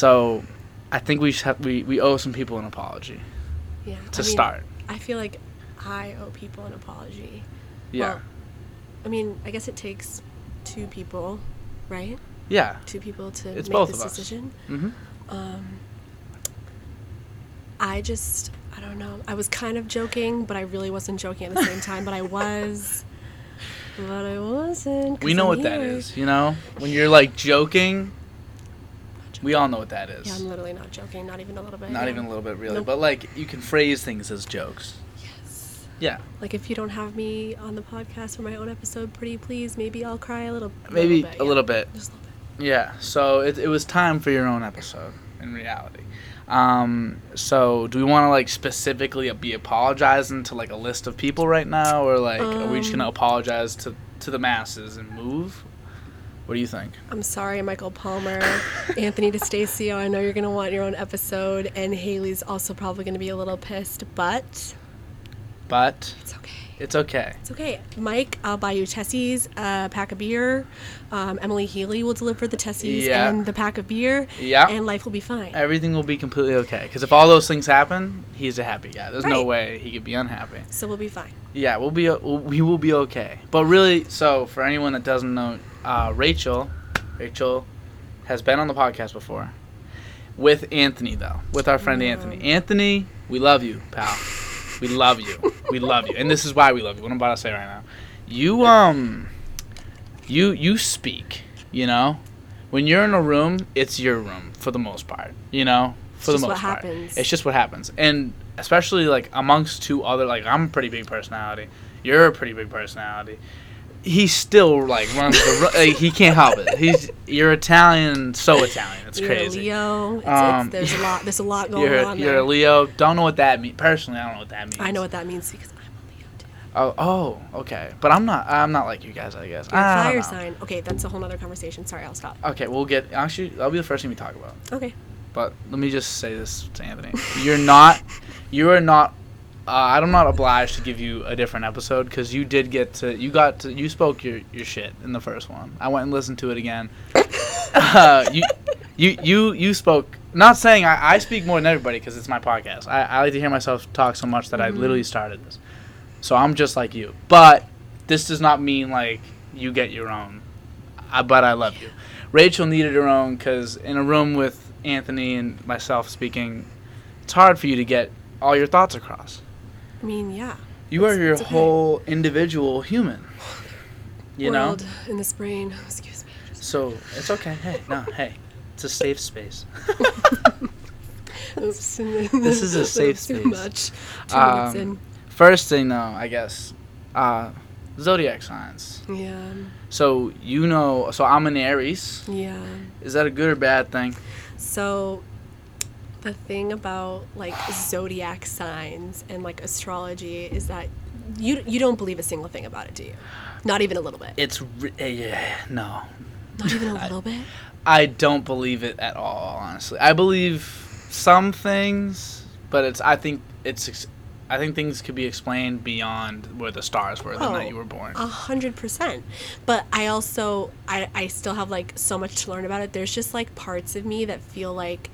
So, I think we have, we we owe some people an apology Yeah. to I mean, start. I feel like I owe people an apology. Yeah. Well, I mean, I guess it takes two people, right? yeah. Two people to It's make this decision. Mhm. Um, I just, I don't know. I was kind of joking, but I really wasn't joking at the same time. But I was, but I wasn't. We know I'm what that here. is, you know? When you're like joking, we all know what that is. Yeah, I'm literally not joking, not even a little bit. Not yeah. even a little bit really, Nope. but like you can phrase things as jokes. Yes. Yeah. Like if you don't have me on the podcast for my own episode, pretty please, maybe I'll cry a little. Maybe bit, a yeah. little bit. Just a little bit. Yeah. So it it was time for your own episode in reality. Um, so do we want to like specifically be apologizing to like a list of people right now, or like are we just gonna Um, apologize to to the masses and move? What do you think? I'm sorry, Michael Palmer, Anthony DeStacio. I know you're gonna want your own episode, and Haley's also probably gonna be a little pissed, but But it's okay. it's okay. It's okay. Mike, I'll buy you Tessie's uh, pack of beer. Um, Emily Healy will deliver the Tessie's Yeah. and the pack of beer. Yeah. And life will be fine. Everything will be completely okay. Because if all those things happen, he's a happy guy. There's no way he could be unhappy. So we'll be fine. Yeah, we'll be we will be okay. But really, so for anyone that doesn't know, uh, Rachel, Rachel has been on the podcast before, with Anthony though, with our friend Anthony. Anthony, we love you, pal. We love you. We love you, and this is why we love you. What I'm about to say right now, you um, you you speak. You know, when you're in a room, it's your room for the most part. You know, for just the most part, happens. it's just what happens, and especially like amongst two other like I'm a pretty big personality. You're a pretty big personality. He still like runs the like, he can't help it. He's you're Italian, so Italian. It's you're crazy. a Leo. It's, Um, it's, there's a lot. There's a lot going You're on you're there. a Leo. Don't know what that means. Personally, I don't know what that means. I know what that means because I'm a Leo too. Oh, oh, okay. But I'm not. I'm not like you guys. I guess. You're I fire sign. Okay, that's a whole nother conversation. Sorry, I'll stop. Okay, we'll get. Actually, that'll be the first thing we talk about. Okay. But let me just say this to Anthony: You're not. You are not. Uh, I'm not obliged to give you a different episode because you did get to. You got to. You spoke your your shit in the first one. I went and listened to it again. uh, you, you, you, you spoke. Not saying I, I speak more than everybody because it's my podcast. I, I like to hear myself talk so much that I literally started this. So I'm just like you. But this does not mean like you get your own. I, but I love you. Rachel needed her own because in a room with Anthony and myself speaking, it's hard for you to get all your thoughts across. I mean, yeah. You are your it's okay. whole individual human. You know? In this brain. Excuse me. So it's okay. Hey, no, hey. It's a safe space. Oops. This is a safe Too space. much. Two Um, in. First thing though, I guess, uh, zodiac signs. Yeah. So you know, so I'm an Aries. Yeah. Is that a good or bad thing? So the thing about like zodiac signs and like astrology is that you you don't believe a single thing about it, do you? Not even a little bit. It's re- eh, yeah, no. Not even a little bit. I don't believe it at all. Honestly, I believe some things, but it's. I think it's. ex- I think things could be explained beyond where the stars were the Oh, night you were born. A hundred percent. But I also I, I still have like so much to learn about it. There's just like parts of me that feel like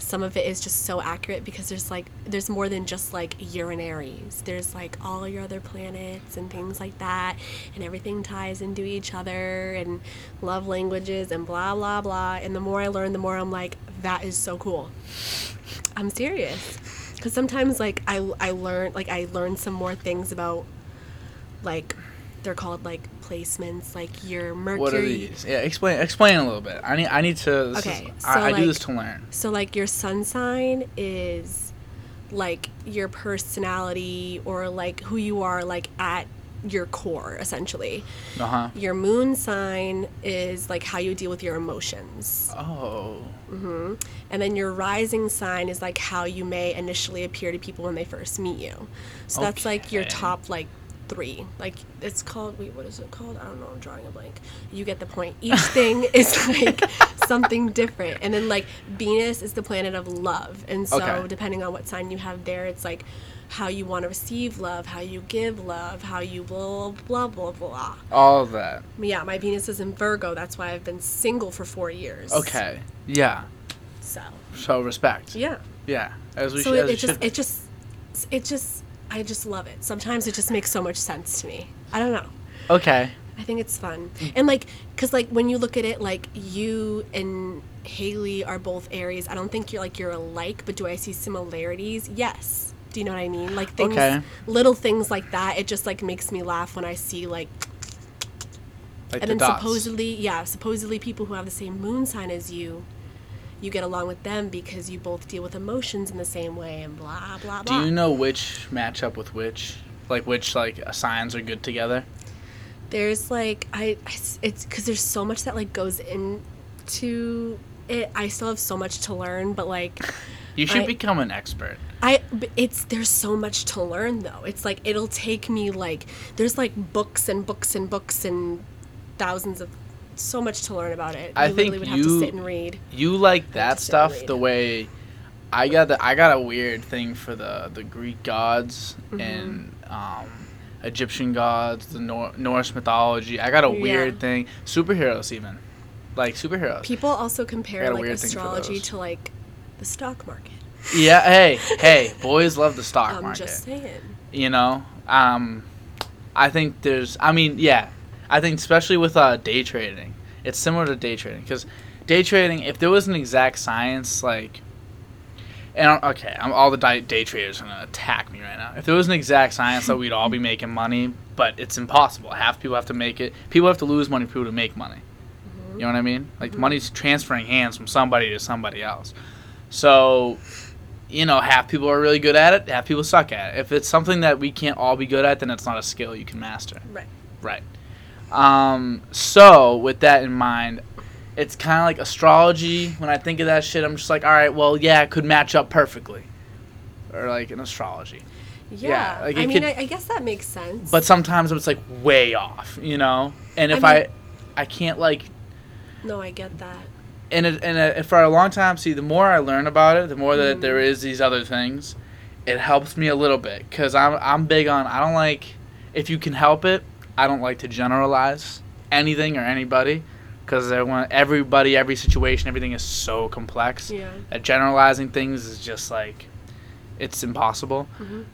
some of it is just so accurate because there's like there's more than just like your Aries. There's like all your other planets and things like that and everything ties into each other and love languages and blah blah blah. And the more I learn, the more I'm like, that is so cool. I'm serious. Cause sometimes like I I learn like I learn some more things about like they're called like placements like your mercury what are these? Yeah, explain. Explain a little bit. I need. I need to. Okay, Is, so, I, I do like- this to learn. so like your sun sign is like your personality or like who you are like at your core essentially Uh huh. your moon sign is like how you deal with your emotions Oh. Mhm. And then your rising sign is like how you may initially appear to people when they first meet you so that's like your top like three like it's called wait what is it called i don't know i'm drawing a blank you get the point each thing is like something different and then like venus is the planet of love and so Okay. depending on what sign you have there it's like how you want to receive love how you give love how you blah blah blah blah All of that. yeah my venus is in virgo that's why i've been single for four years Okay. Yeah. So So respect. yeah. Yeah. As we so should. it, as we it just it just it just I just love it. Sometimes it just makes so much sense to me. I don't know. Okay. I think it's fun. And like cuz like when you look at it like you and Haley are both Aries. I don't think you're like you're alike, but do I see similarities? Yes. Do you know what I mean? Like things Okay. little things like that. It just like makes me laugh when I see like Like and the then dots. supposedly yeah, supposedly people who have the same moon sign as you you get along with them because you both deal with emotions in the same way and blah blah blah. Do you know which match up with which? Like which like signs are good together? there's like I it's because there's so much that like goes into it i still have so much to learn but like You should I- become an expert. i it's there's so much to learn though it's like it'll take me like there's like books and books and books and thousands of so much to learn about it I you think literally would have you- to sit and read You like that stuff the way I got the I got a weird thing for the the Greek gods Mm-hmm. and um Egyptian gods, the Nor- Norse mythology. I got a Yeah. weird thing. Superheroes even. Like superheroes. people also compare like weird thing for astrology to like the stock market Yeah, hey, hey, boys love the stock i'm market. just saying you know um i think there's i mean yeah i think especially with uh day trading it's similar to day trading because day trading if there was an exact science like and okay I'm, all the di- day traders are going to attack me right now. If there was an exact science that we'd all be making money but it's impossible. Half people have to make it people have to lose money for people to make money. You know what i mean? Like money's transferring hands from somebody to somebody else. So you know, half people are really good at it, half people suck at it. If it's something that we can't all be good at, then it's not a skill you can master. right. Right. Um, so, with that in mind, it's kind of like astrology. When I think of that shit, I'm just like, all right, well, yeah, it could match up perfectly. Or like in astrology. yeah, like, i mean could- I, I guess that makes sense But sometimes it's like way off, you know? And if I I, mean- I, can't like no i get that and it, and it, for a long time, see, the more I learn about it, the more that Mm. there is these other things, it helps me a little bit because I'm I'm big on I don't like if you can help it, I don't like to generalize anything or anybody because everybody, every situation, everything is so complex yeah that generalizing things is just like it's impossible. Mhm.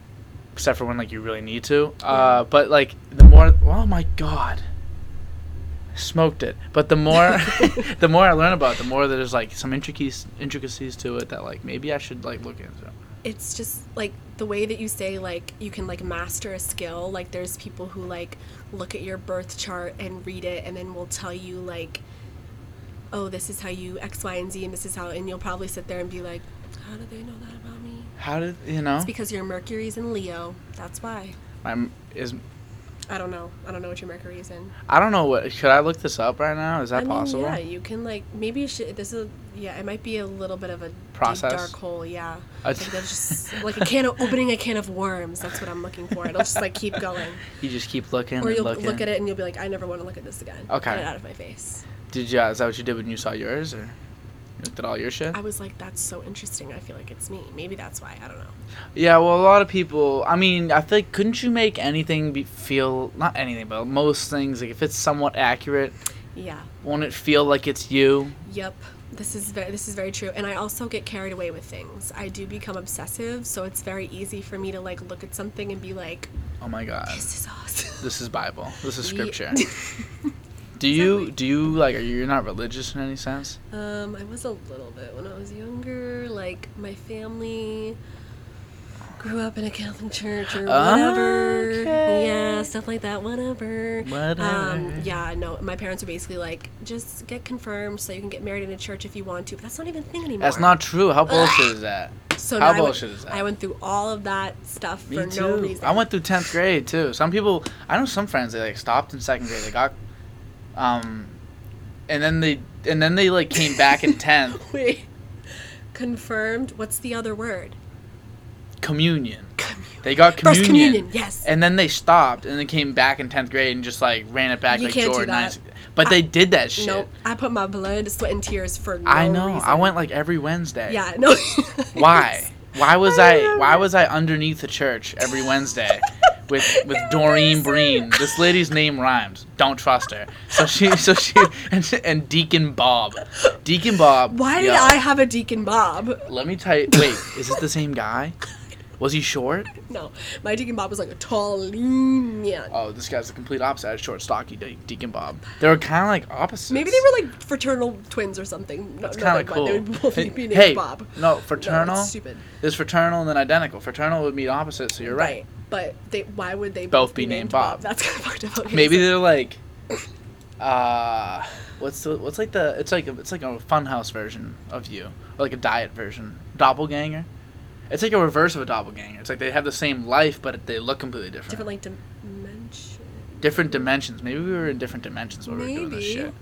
Except for when like you really need to. Uh, but like the more, oh my god, smoked it. But the more, the more I learn about it, the more there's like some intricacies intricacies to it that like maybe I should like look into. It's just like the way that you say like you can like master a skill like there's people who like look at your birth chart and read it and then will tell you like oh this is how you x y and z and this is how and you'll probably sit there and be like how do they know that about me? How did you know? it's because your mercury's in leo. That's why. My is i don't know i don't know what your mercury is in I don't know what. Should I look this up right now? Is that I mean, possible? yeah you can like maybe you should this is yeah it might be a little bit of a deep, Process? dark hole yeah like that's just like a can of opening a can of worms that's what i'm looking for it'll just like keep going You just keep looking or you'll looking. look at it and you'll be like, I never want to look at this again. Okay. Get it out of my face. Did you? Is that what you did when you saw yours, or looked at all your shit? I was like, that's so interesting. I feel like it's me. Maybe that's why. I don't know. Yeah, well, a lot of people. I mean, I think couldn't you make anything be, feel not anything, but most things like if it's somewhat accurate, Yeah. won't it feel like it's you? Yep. This is very this is very true. And I also get carried away with things. I do become obsessive, so it's very easy for me to like look at something and be like, Oh my god, this is awesome. this is Bible. This is scripture. Do you Exactly. do you like? Are you you're not religious in any sense? Um, I was a little bit when I was younger. Like my family grew up in a Catholic church or whatever. Okay. Yeah, stuff like that. Whatever. Whatever. Um, yeah, no. My parents were basically like, just get confirmed so you can get married in a church if you want to. But that's not even a thing anymore. That's not true. How bullshit is that? So how I went- bullshit is that? I went through all of that stuff Me for too. no reason. I went through tenth grade too. Some people, I know some friends they like stopped in second grade. They got, um, and then they and then they like came back in tenth Wait. Confirmed. What's the other word? communion. They got communion. First communion. communion. Yes. And then they stopped and they came back in tenth grade and just like ran it back You like Jordan. But I- they did that shit. Nope. I put my blood, sweat, and tears for no I know. I went like every Wednesday. Yeah. No. Why? Why was I I why was I underneath the church every Wednesday with with Doreen Breen. This lady's name rhymes. Don't trust her. So she so she and, and Deacon Bob. Deacon Bob. Why did yo, I have a Deacon Bob? Let me tell you. Wait, is this the same guy? Was he short? No, my Deacon Bob was like a tall, lean man. Oh, this guy's the complete opposite. I had short, stocky De- Deacon Bob. They were kind of like opposites. Maybe they were like fraternal twins or something. No, That's kind of cool. They would both Hey- be named hey, Bob. no, No, fraternal. it's stupid. There's fraternal and then identical. Fraternal would mean opposite, so you're right. But they, why would they Both be named Bob. That's kind of fucked up. Okay, Maybe so- they're like, uh, what's the what's like the it's like a, it's like a funhouse version of you, or like a diet version, doppelganger. It's like a reverse of a doppelganger. It's like they have the same life, but they look completely different. different like dimension. different dimensions. Maybe we were in different dimensions when we were doing this shit.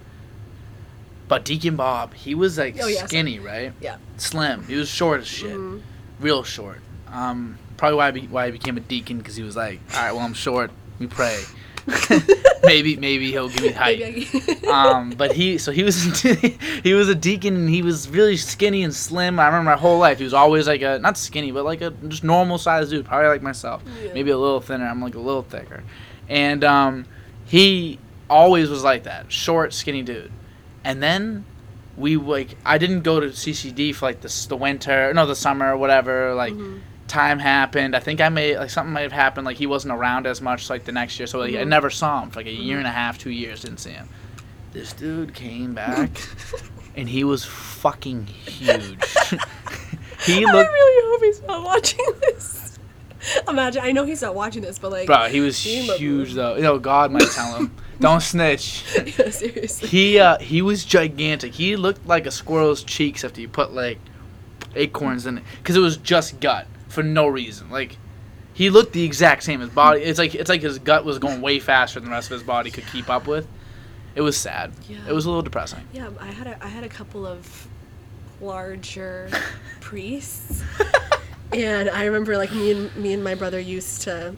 But Deacon Bob, he was like Oh, yeah, skinny, right? Yeah. Slim. He was short as shit, Mhm. real short. Um, probably why I be, why I became a deacon because he was like, all right, well I'm short. We pray. maybe maybe he'll give me height. Um, but he so he was he was a deacon and he was really skinny and slim. I remember my whole life he was always like a not skinny but like a just normal sized dude, probably like myself, Yeah. maybe a little thinner. I'm like a little thicker, and um, he always was like that, short, skinny dude. And then we like I didn't go to CCD for like this the winter, no the summer or whatever. Like Mhm. Time happened. I think I may like something might have happened. Like he wasn't around as much like the next year, so like, I Mhm. never saw him for like a year and a half, two years. Didn't see him. This dude came back, and he was fucking huge. he I really hope he's not watching this. Imagine, I know he's not watching this, but like, bro. He was He looked- huge though. You know, God might tell him, "Don't snitch." yeah, seriously. He uh he was gigantic. He looked like a squirrel's cheeks after you put like acorns in it, because it was just gut for no reason. Like he looked the exact same. His body, it's like it's like his gut was going way faster than the rest of his body could keep up with. It was sad. Yeah. It was a little depressing. Yeah, I had a, I had a couple of larger priests, and I remember like me and me and my brother used to.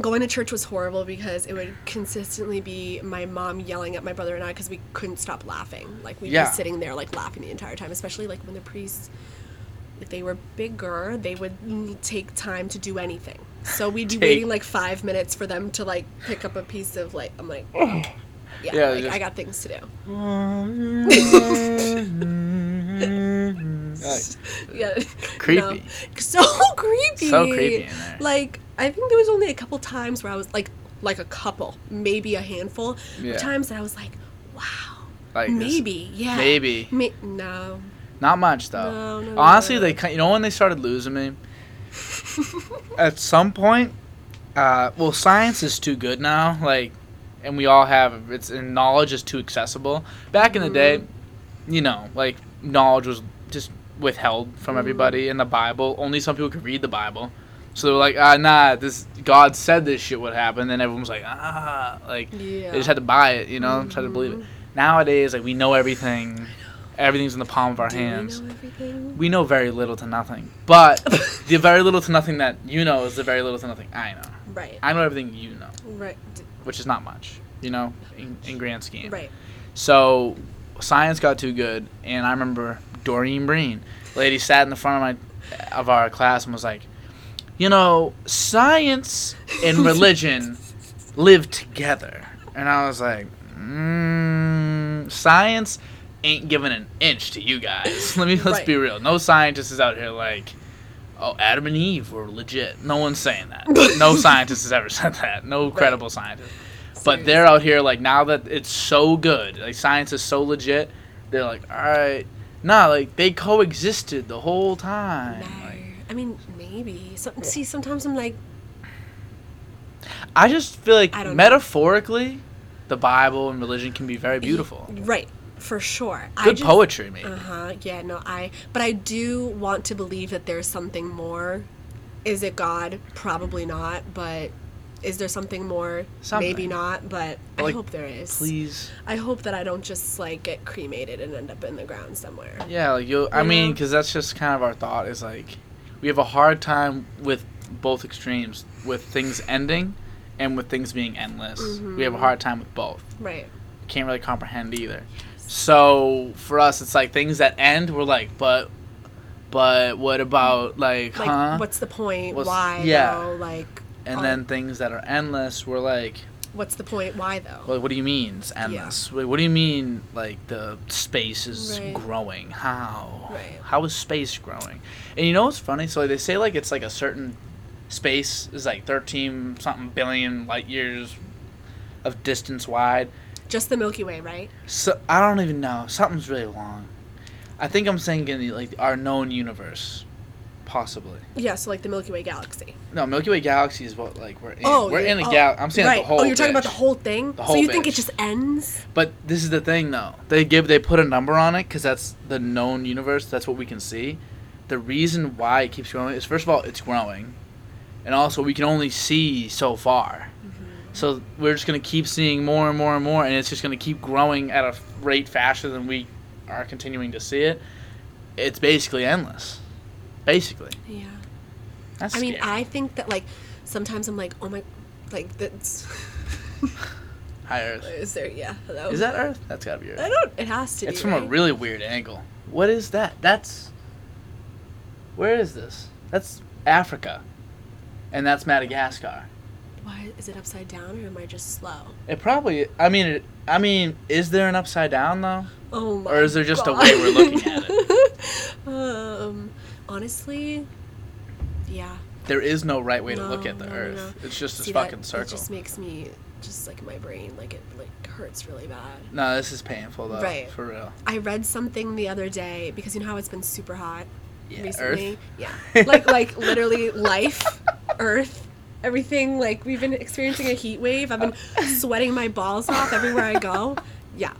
Going to church was horrible because it would consistently be my mom yelling at my brother and I because we couldn't stop laughing. Like we'd Yeah. be sitting there like laughing the entire time, especially like when the priests, if they were bigger, they would take time to do anything. So we'd be Take- waiting like five minutes for them to like pick up a piece of like I'm like, yeah, Yeah, like, just- I got things to do. Yeah. Creepy. No. So creepy. So creepy. Like I think there was only a couple times where I was like like a couple, maybe a handful Yeah. of times that I was like, wow. like this- maybe, yeah. maybe. May- no. Not much though. No, no, Honestly, no. they you know when they started losing me. At some point, uh, well, science is too good now. Like, and we all have it's and knowledge is too accessible. Back in the day, Mm-hmm. you know, like knowledge was just withheld Mm-hmm. from everybody in the Bible. Only some people could read the Bible. So they were like, ah, nah, this God said this shit would happen. Then everyone was like, ah, like Yeah. they just had to buy it, you know, try to believe it. Mhm. Nowadays, like we know everything. Everything's in the palm of our Do we hands know everything? we know very little to nothing. But the very little to nothing that you know is the very little to nothing I know. Right. I know everything you know, Right. Which is not much, you know, in, in grand scheme. Right. So science got too good, and I remember Doreen Breen, lady sat in the front of my of our class and was like, you know, science and religion live together, and I was like, mm, science ain't giving an inch to you guys. Let me let's Right. be real. No scientist is out here like. Oh, Adam and Eve were legit. No one's saying that. No scientist has ever said that. No credible scientist. But they're out here like now that it's so good, like science is so legit. They're like, all right, nah, like they coexisted the whole time. No. Like, I mean, maybe. So, see, sometimes I'm like, I just feel like don't know. metaphorically, the Bible and religion can be very beautiful. right, for sure. I Good just- poetry, maybe. Uh huh. Yeah. No. I. But I do want to believe that there's something more. Is it God? Probably not. But is there something more? Something. Maybe not. But I Like, hope there is. Please, I hope that I don't just like get cremated and end up in the ground somewhere. yeah, like you. I mean, because that's just kind of our thought is like, we have a hard time with both extremes, with things ending, and with things being endless. We have a hard time with both. Right. can't really comprehend either. So for us, it's like things that end. We're like, but, but what about like, Like, huh? what's the point? What's- Why? yeah. though? Like. and Are- then things that are endless we're like What's the point? Why though? well, what do you mean it's endless Wait, what do you mean like the space is Right. growing how Right. how is space growing and you know what's funny so they say like it's like a certain space is like 13 something billion light years of distance wide Just the Milky Way, right? So I don't even know. Something's really long. I think I'm thinking the, like our known universe, possibly. Yeah, so like the Milky Way galaxy. No, Milky Way galaxy is what like we're in. Oh, we're yeah. in a Oh, gal. I'm saying right. the whole. oh, you're talking about the whole thing. The whole. so you think it just ends? But this is the thing, though. They give they put a number on it because that's the known universe. That's what we can see. The reason why it keeps growing is first of all it's growing, and also we can only see so far. So we're just gonna keep seeing more and more and more, and it's just gonna keep growing at a rate faster than we are continuing to see it. It's basically endless. Basically, Yeah. that's I mean. I think that like sometimes I'm like, oh my, like that's. High Earth. Is there? Yeah. Hello. Is that Earth? That's gotta be Earth. I don't. It has to. Be It's be, from a really weird angle. What is that? That's. Where is this? That's Africa. And that's Madagascar. Why is it upside down, or am I just slow? It probably. I mean, it, I mean, is there an upside down though? Oh my. Or is there just a way we're looking at it? um, honestly, yeah. There is no right way to look at the no, no, Earth. no. It's just See, that- fucking circle. It just makes me just like my brain like it like hurts really bad. No, this is painful though. Right. For real. I read something the other day because you know how it's been super hot Yeah. recently. Earth. Yeah, like like literally life, Earth, everything. Like we've been experiencing a heat wave. I've been sweating my balls off everywhere I go. Yeah.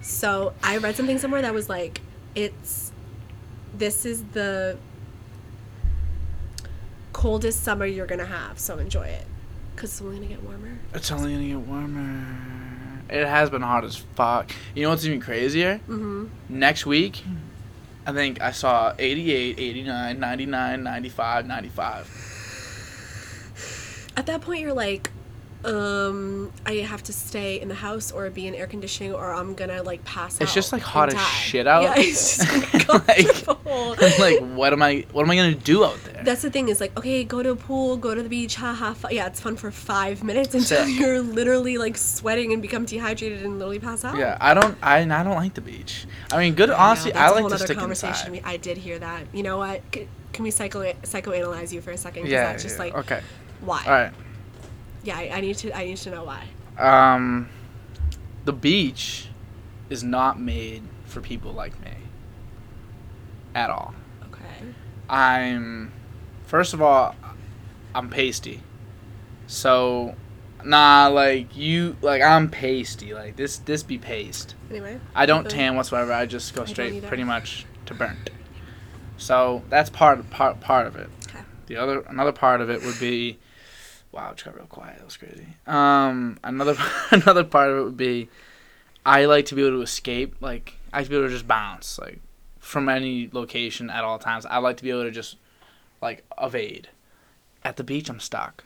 So I read something somewhere that was like, it's this is the coldest summer you're gonna have. So enjoy it, cause it's only gonna get warmer. It's only gonna get warmer. It has been hot as fuck. You know what's even crazier? Mm-hmm. next week i think i saw 88 89 99 95 95 At that point, you're like, um, I have to stay in the house or be in air conditioning, or I'm gonna like pass out. It's just, like, hot as shit out. Yeah, it's just Like- I'm like what am i what am i gonna do out there That's the thing is like, okay, go to a pool, go to the beach, haha. Fu- yeah, it's fun for five minutes until Sick. you're literally like sweating and become dehydrated and literally pass out. yeah i don't i, I don't like the beach i mean good I know, honestly i a like to stick conversation. inside I did hear that. You know what? Can we psycho psychoanalyze you for a second yeah, that's just yeah, like okay why. all right Yeah, I, I need to. I need to know why. um the beach is not made for people like me at all Okay. I'm first of all I'm pasty. So nah like you like I'm pasty. Like this this be paste. Anyway. I don't tan whatsoever. I just go I straight pretty much to burnt. So that's part part part of it. Okay. The other another part of it would be wow, it got real quiet. That was crazy. Um another another part of it would be I like to be able to escape like I like to be able to just bounce like from any location at all times. I like to be able to just like evade. At the beach I'm stuck.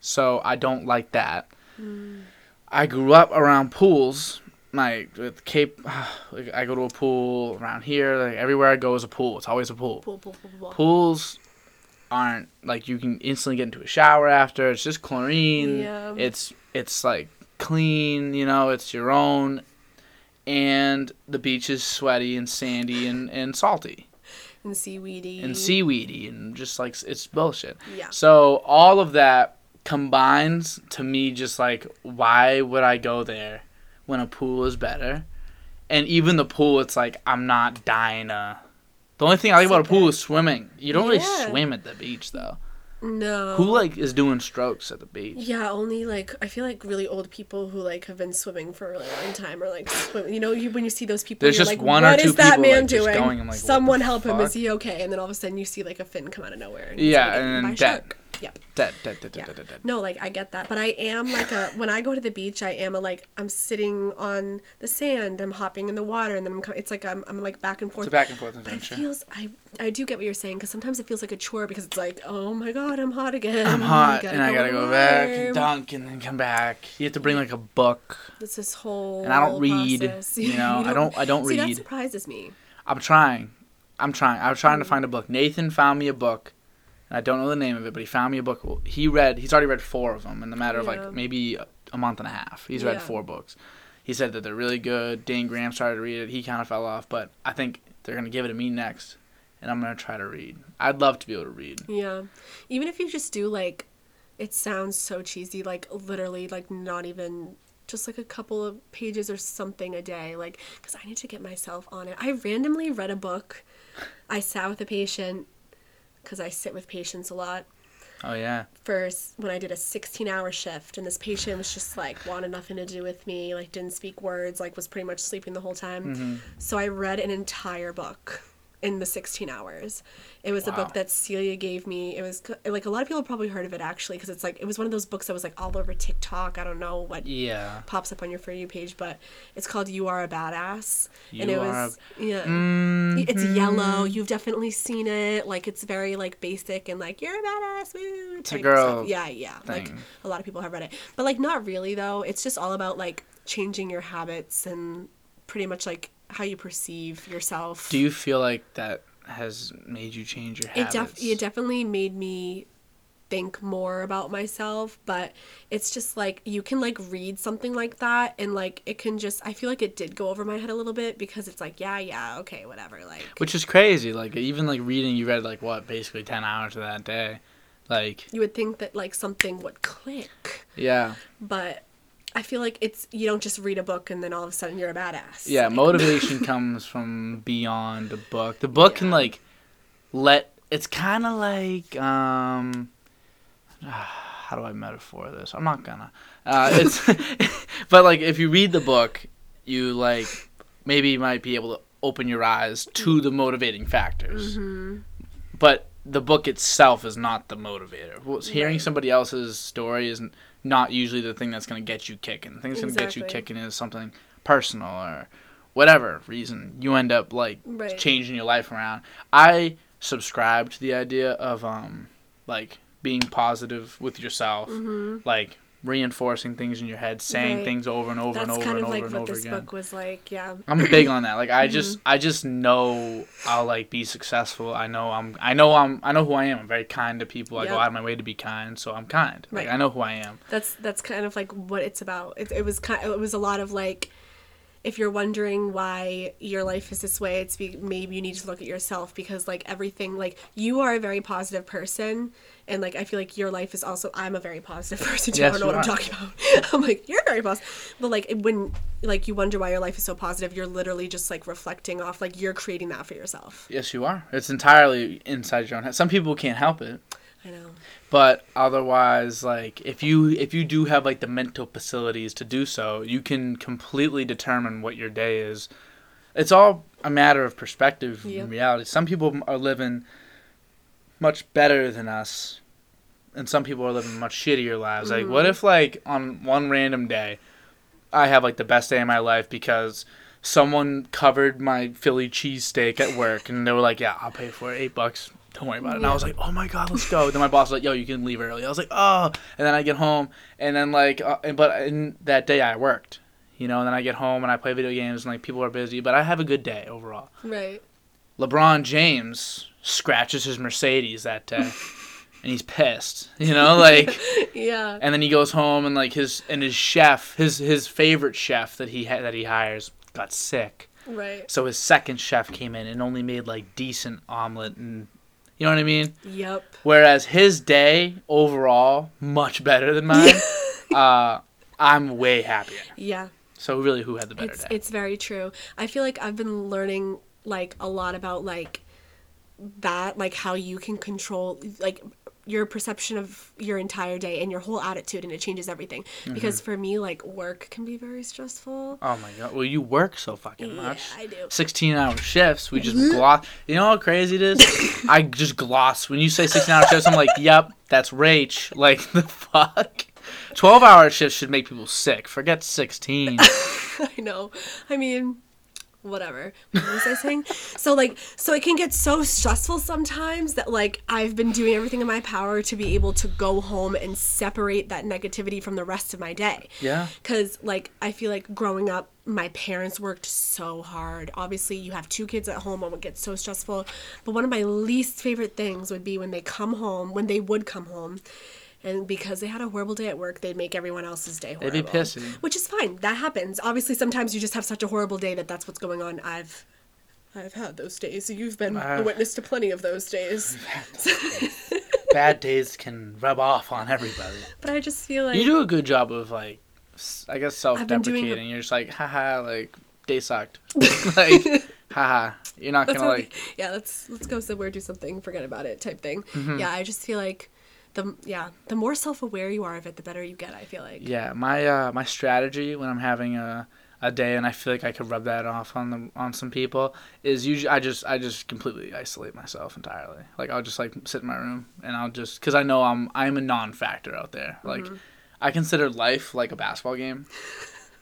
So I don't like that. Mm. I grew up around pools. Like with Cape, like I go to a pool around here. Like everywhere I go is a pool. It's always a pool. Pool, pool, pool, pool. Pools aren't like you can instantly get into a shower after. It's just chlorine. Yeah. It's it's like clean. You know, it's your own. And the beach is sweaty and sandy and, and salty And seaweedy. and seaweedy and just like it's bullshit. Yeah. So all of that combines to me just like why would I go there when a pool is better? And even the pool, it's like I'm not dying. Uh, the only thing I like about a pool is swimming. You don't Yeah. really swim at the beach though. No. Who like is doing strokes at the beach? Yeah, only like I feel like really old people who like have been swimming for a really long time or like swim. You know, you when you see those people, There's you're just like, one or "What two is that people, man like, just doing? going, like, what the Someone help him. Is he okay?" And then all of a sudden you see like a fin come out of nowhere. And he's Yeah, and by then a dead. shark. Yep. Dead, dead, dead, dead, Yeah. dead, dead, dead. No, like I get that, but I am like a when I go to the beach, I am a like I'm sitting on the sand, I'm hopping in the water, and then I'm it's like I'm I'm like back and forth. It's a back and forth But it adventure. feels I I do get what you're saying because sometimes it feels like a chore because it's like oh my god I'm hot again I'm hot, and I gotta go back and dunk, and then come back. You have to bring like a book. It's this whole And I don't read, process. you know, I don't- I don't read. See, that surprises me. I'm trying. I'm trying. I'm trying to find a book. Nathan found me a book and I don't know the name of it, but he found me a book. He read. He's already read four of them in the matter of Yeah. like maybe a- month and a half. He's read Yeah. four books. He said that they're really good. Dane Graham started to read it. He kind of fell off, but I think they're gonna give it to me next, and I'm gonna try to read. I'd love to be able to read. Yeah. Even if you just do like it sounds so cheesy, like literally like not even just like a couple of pages or something a day, like cuz I need to get myself on it. I randomly read a book. I sat with a patient cuz I sit with patients a lot. Oh yeah. First, when I did a 16 hour shift, and this patient was just like wanted nothing to do with me, like didn't speak words, like was pretty much sleeping the whole time. Mm-hmm. So I read an entire book in the 16 hours. It was a book that Celia gave me. It was like a lot of people probably heard of it actually because it's like it was one of those books that was like all over TikTok. I don't know what Yeah. pops up on your for you page, but it's called You Are a Badass. and You it Are was yeah. Mm, It's yellow. You've definitely seen it. Like it's very like basic and like you're a badass. Woo, a type girl. Yeah, yeah. Like a lot of people have read it, but like not really though. It's just all about like changing your habits and pretty much like how you perceive yourself. Do you feel like that has made you change your it habits? def- it definitely made me think more about myself but it's just like you can like read something like that and like it can just i feel like it did go over my head a little bit because it's like yeah yeah okay whatever like Which is crazy. Like even like reading, you read like what, basically ten hours of that day. Like you would think that like something would click yeah, but i feel like it's you don't just read a book and then all of a sudden you're a badass yeah. Like, Motivation comes from beyond the book. The book can like let. It's kind of like um. How do I metaphor this? I'm not gonna. Uh, it's, but like if you read the book, you like maybe you might be able to open your eyes to the motivating factors. Mm-hmm. but the book itself is not the motivator. Well, Hearing Right. somebody else's story is n- not usually the thing that's going to get you kicking. The thing that's going to get you kicking is something personal or whatever reason you end up like Right. changing your life around. I subscribe to the idea of um like being positive with yourself, like reinforcing things in your head, saying. Right. things over and over that's and over kind and of over like and what over this again. book was like yeah I'm big on that. Like I Mm-hmm. just I just know I'll like be successful. I know I'm I know I'm I know who I am. I'm very kind to people. I go out of my way to be kind, so I'm kind. Like I know who I am. that's that's kind of like what it's about. It, it was kind. It was a lot of like, if you're wondering why your life is this way, it's be, maybe you need to look at yourself because like everything, like you are a very positive person, and like I feel like your life is also. I'm a very positive person. Too. I don't know what I'm talking about. I'm like you're very positive, but like when like you wonder why your life is so positive, you're literally just like reflecting off like you're creating that for yourself. Yes, you are. It's entirely inside your own head. Some people can't help it, I know. but otherwise, like if you if you do have like the mental facilities to do so, you can completely determine what your day is. It's all a matter of perspective Yep. and reality. Some people are living much better than us, and some people are living much shittier lives. Like, what if like on one random day, I have like the best day of my life because someone covered my Philly cheesesteak at work, and they were like, "Yeah, I'll pay for it, eight bucks." Don't worry about it. And I was like, "Oh my god, let's go." Then my boss was like, "Yo, you can leave early." I was like, "Oh," and then I get home, and then like, uh, and- but in that day I worked, you know. And then I get home and I play video games, and like people are busy, but I have a good day overall. Right. LeBron James scratches his Mercedes that day, and he's pissed, you know, like. Yeah. And then he goes home and like his and his chef, his his favorite chef that he ha- that he hires got sick. Right. So his second chef came in and only made like decent omelet and you know what I mean? Yep. Whereas his day overall much better than mine. uh I'm way happier. Yeah. So really who had the better it's day? it's very true. I feel like I've been learning like a lot about like that, like how you can control like your perception of your entire day and your whole attitude and it changes everything. Mm-hmm. Because for me like work can be very stressful. Oh my god. Well you work so fucking much Yeah. I do. 16 hour shifts. We just gloss. You know how crazy it is? I just gloss. When you say 16 hour shifts, I'm like, yep, that's Rach. Like, the fuck? 12 hour shifts should make people sick. Forget 16. I know. I mean, whatever. What was I saying? so like so it can get so stressful sometimes that like I've been doing everything in my power to be able to go home and separate that negativity from the rest of my day. Yeah. Cuz like I feel like growing up my parents worked so hard. Obviously, you have two kids at home and it gets so stressful. But one of my least favorite things would be when they come home, when they would come home and because they had a horrible day at work, they'd make everyone else's day horrible. They'd be pissy. Which is fine. That happens. Obviously, sometimes you just have such a horrible day that that's what's going on. I've I've had those days. You've been a Uh, witness to plenty of those days. Bad days can rub off on everybody. But I just feel like You do a good job of like, I guess self-deprecating. You're just like, haha, like day sucked. like, haha. You're not That's gonna okay. like. yeah, let's let's go somewhere, do something, forget about it, type thing. Mm-hmm. Yeah, I just feel like the yeah the more self aware you are of it, the better you get. I feel like. Yeah, my uh, my strategy when I'm having a a day and I feel like I could rub that off on the on some people is usually I just I just completely isolate myself entirely. Like I'll just like sit in my room and I'll just because I know I'm I'm a non-factor out there. Like I consider life like a basketball game.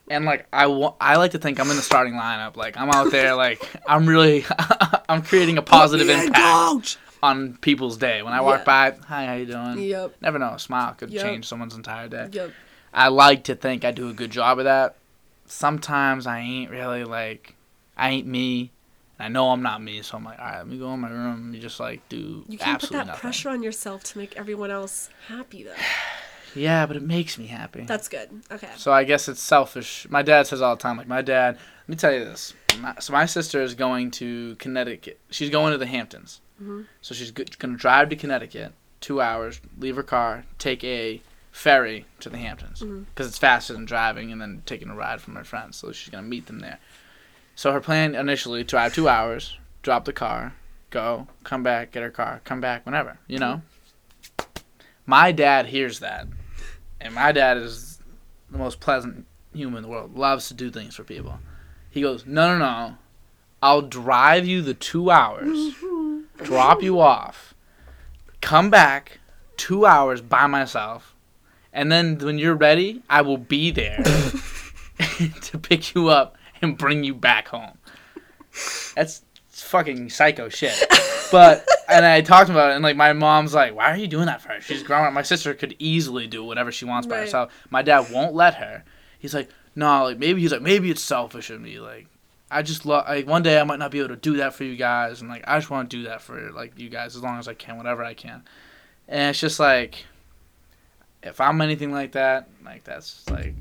And like I wa- I like to think I'm in the starting lineup. Like I'm out there. Like I'm really, I'm creating a positive impact! On people's day. When I walk Yeah. by, hi, how you doing? Yep. Never know, a smile could Yep. change someone's entire day. Yep. I like to think I do a good job of that. Sometimes I ain't really like, I ain't me. And I know I'm not me, so I'm like, all right, let me go in my room and just like do You can't put that nothing. pressure on yourself to make everyone else happy though. Yeah, but it makes me happy. That's good. Okay. So I guess it's selfish. My dad says all the time, like my dad. Let me tell you this. My, so my sister is going to Connecticut. She's going to the Hamptons. Mhm. So she's going to drive to Connecticut, two hours, leave her car, take a ferry to the Hamptons mm-hmm. because it's faster than driving and then taking a ride from her friends. So she's going to meet them there. So her plan initially drive two hours, drop the car, go, come back, get her car, come back whenever. You know. Mm-hmm. My dad hears that, and my dad is the most pleasant human in the world. Loves to do things for people. He goes, no, no, no. I'll drive you the two hours, mm-hmm. Drop you off, come back two hours by myself, and then when you're ready, I will be there to pick you up and bring you back home. That's fucking psycho shit. But and I talked about it, and like my mom's like, "Why are you doing that for her? She's grown up." My sister could easily do whatever she wants by Right. herself. My dad won't let her. He's like, "No, like maybe he's like maybe it's selfish of me. Like I just love like one day I might not be able to do that for you guys, and like I just want to do that for like you guys as long as I can, whatever I can." And it's just like, if I'm anything like that, like that's like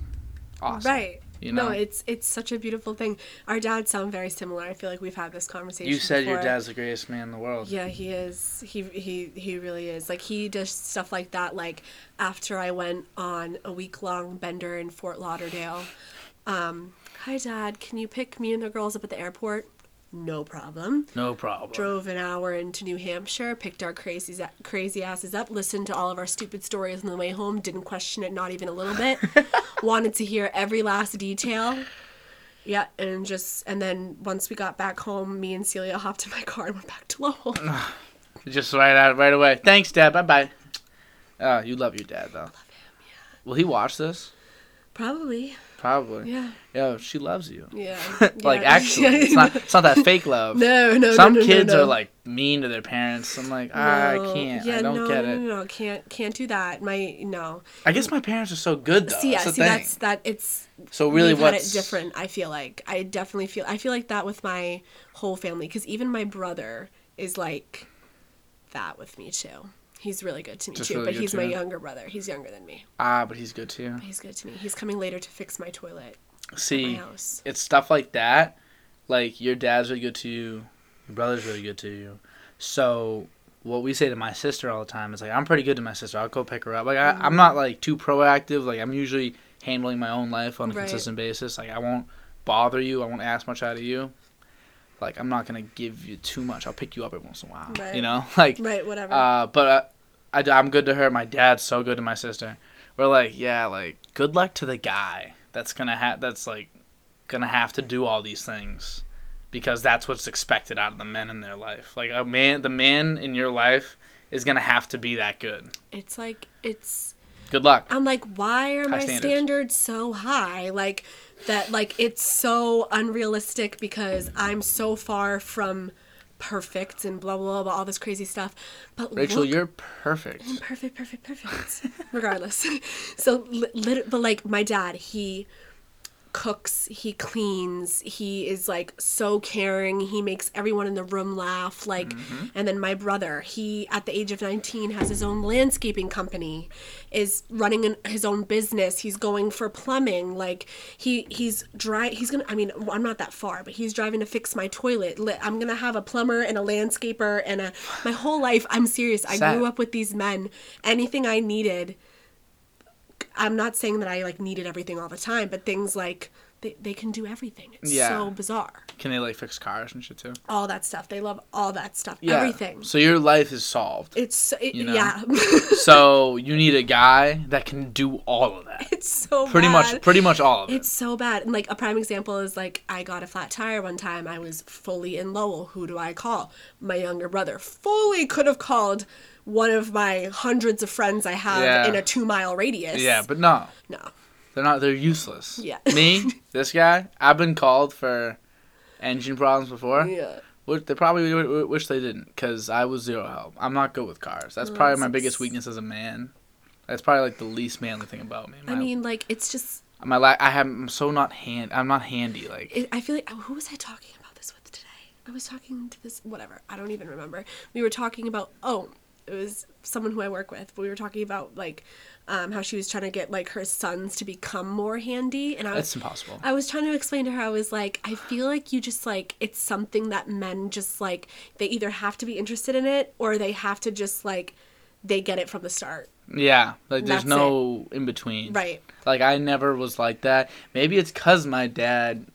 awesome. Right. You know. No, it's it's such a beautiful thing. Our dads sound very similar. I feel like we've had this conversation. you said your dad's the greatest man in the world. Yeah, he is. He he he really is. Like he does stuff like that. Like after I went on a week long bender in Fort Lauderdale. Um, Hi, Dad. Can you pick me and the girls up at the airport? No problem. No problem. Drove an hour into New Hampshire, picked our crazy crazy asses up, listened to all of our stupid stories on the way home, didn't question it not even a little bit. Wanted to hear every last detail. Yeah, and just and then once we got back home, me and Celia hopped in my car and went back to Lowell. Just right out right away. Thanks, Dad. Bye bye. Uh, you love your dad though. Love him. Yeah. Will he watch this? Probably. Probably. Yeah. Yo, she loves you. Yeah. like Yeah. actually, it's not. It's not that fake love. No, no, Some no, no, kids no, are like mean to their parents. I'm like, "Ah, No. I can't. Yeah, I don't no, get no, it. No, no, can't can't do that. My no. I guess my parents are so good though. See, yeah, that's see, that's that. It's so really, what's it different. I feel like I definitely feel I feel like that with my whole family because even my brother is like that with me too. He's really good to me Just too, really but good he's to my you. younger brother. He's younger than me. Ah, but he's good too. But he's good to me. He's coming later to fix my toilet at my See, house. it's stuff like that. Like your dad's really good to you, your brother's really good to you. So what we say to my sister all the time is like, I'm pretty good to my sister. I'll go pick her up. Like I, I'm not like too proactive. Like I'm usually handling my own life on a Right. consistent basis. Like I won't bother you. I won't ask much out of you. Like I'm not gonna give you too much. I'll pick you up every once in a while. Right. You know, like Right, whatever. uh, but uh, I, I'm good to her. My dad's so good to my sister. We're like, yeah, like good luck to the guy that's gonna have that's like gonna have to do all these things because that's what's expected out of the men in their life. Like a man, the man in your life is gonna have to be that good. it's like it's Good luck. I'm like, why are my standards. standards. so high? Like that like it's so unrealistic because I'm so far from perfect and blah blah blah all this crazy stuff. But Rachel, look, you're perfect. perfect, perfect, perfect. Regardless. so lit- but like my dad, he cooks, he cleans, he is like so caring. He makes everyone in the room laugh like mm-hmm. and then my brother, he at the age of 19 has his own landscaping company, is running an, his own business. He's going for plumbing. Like he he's dry he's going to I mean, I'm not that far, but he's driving to fix my toilet. I'm going to have a plumber and a landscaper and a my whole life I'm serious. I Sad. grew up with these men. Anything I needed I'm not saying that I like needed everything all the time, but things like they, they can do everything. It's Yeah. so bizarre. Can they like fix cars and shit too? All that stuff. They love all that stuff. Yeah. Everything. So your life is solved. It's it, You know? yeah. so you need a guy that can do all of that. it's so Pretty bad. much, pretty much all of it. It's so bad. And like a prime example is like I got a flat tire one time. I was fully in Lowell. Who do I call? My younger brother. Fully could have called one of my hundreds of friends I have Yeah. in a two mile radius. yeah, but no, no. they're not. They're useless. Yeah. Me, this guy, I've been called for engine problems before. Yeah. Which they probably wish they didn't, because I was zero help. I'm not good with cars. That's probably my that's- biggest weakness as a man. That's probably like the least manly thing about me. My, I mean, like it's just my la- I have, I'm so not hand. I'm not handy. Like it, I feel like who was I talking about this with today? I was talking to this whatever. I don't even remember. We were talking about oh, it was someone who I work with. We were talking about like um, how she was trying to get like her sons to become more handy, and I was that's impossible. I was trying to explain to her. I was like, I feel like you just like it's something that men just like they either have to be interested in it or they have to just like they get it from the start. Yeah, like there's That's no in between. Right. Like I never was like that. Maybe it's cuz my dad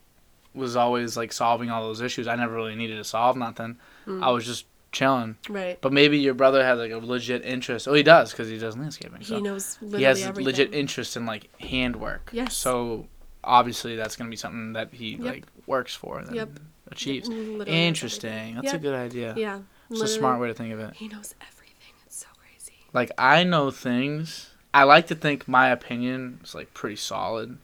was always like solving all those issues. I never really needed to solve nothing. Mm. I was just chilling. Right. But maybe your brother has like a legit interest. Oh, he does cuz he does landscaping. So. He knows literally he has everything. legit interest in like handwork. Yes. So obviously that's going to be something that he Yep. like works for and Yep. achieves. Literally Interesting. That's a good idea. Yeah. It's a smart way to think of it. He knows everything. It's so crazy. like I know things. I like to think my opinion is like pretty solid.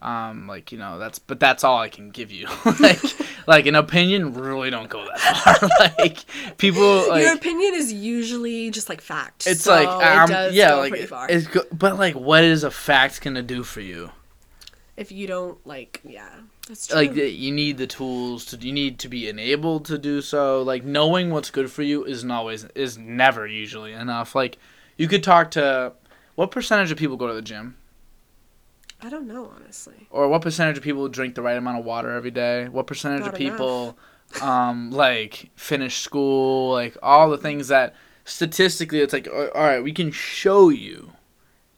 Um, like you know that's but that's all I can give you. like like an opinion really don't go that far. like people like Your opinion is usually just like fact. it's so like it um, does yeah like pretty far. it's go- but like what is a fact gonna do for you? if you don't like, yeah, that's true. Like you need the tools to you need to be enabled to do so. Like knowing what's good for you isn't always is never usually enough. Like you could talk to what percentage of people go to the gym? I don't know honestly. or what percentage of people drink the right amount of water every day? What percentage Not of people um like finish school? Like all the things that statistically it's like all right we can show you.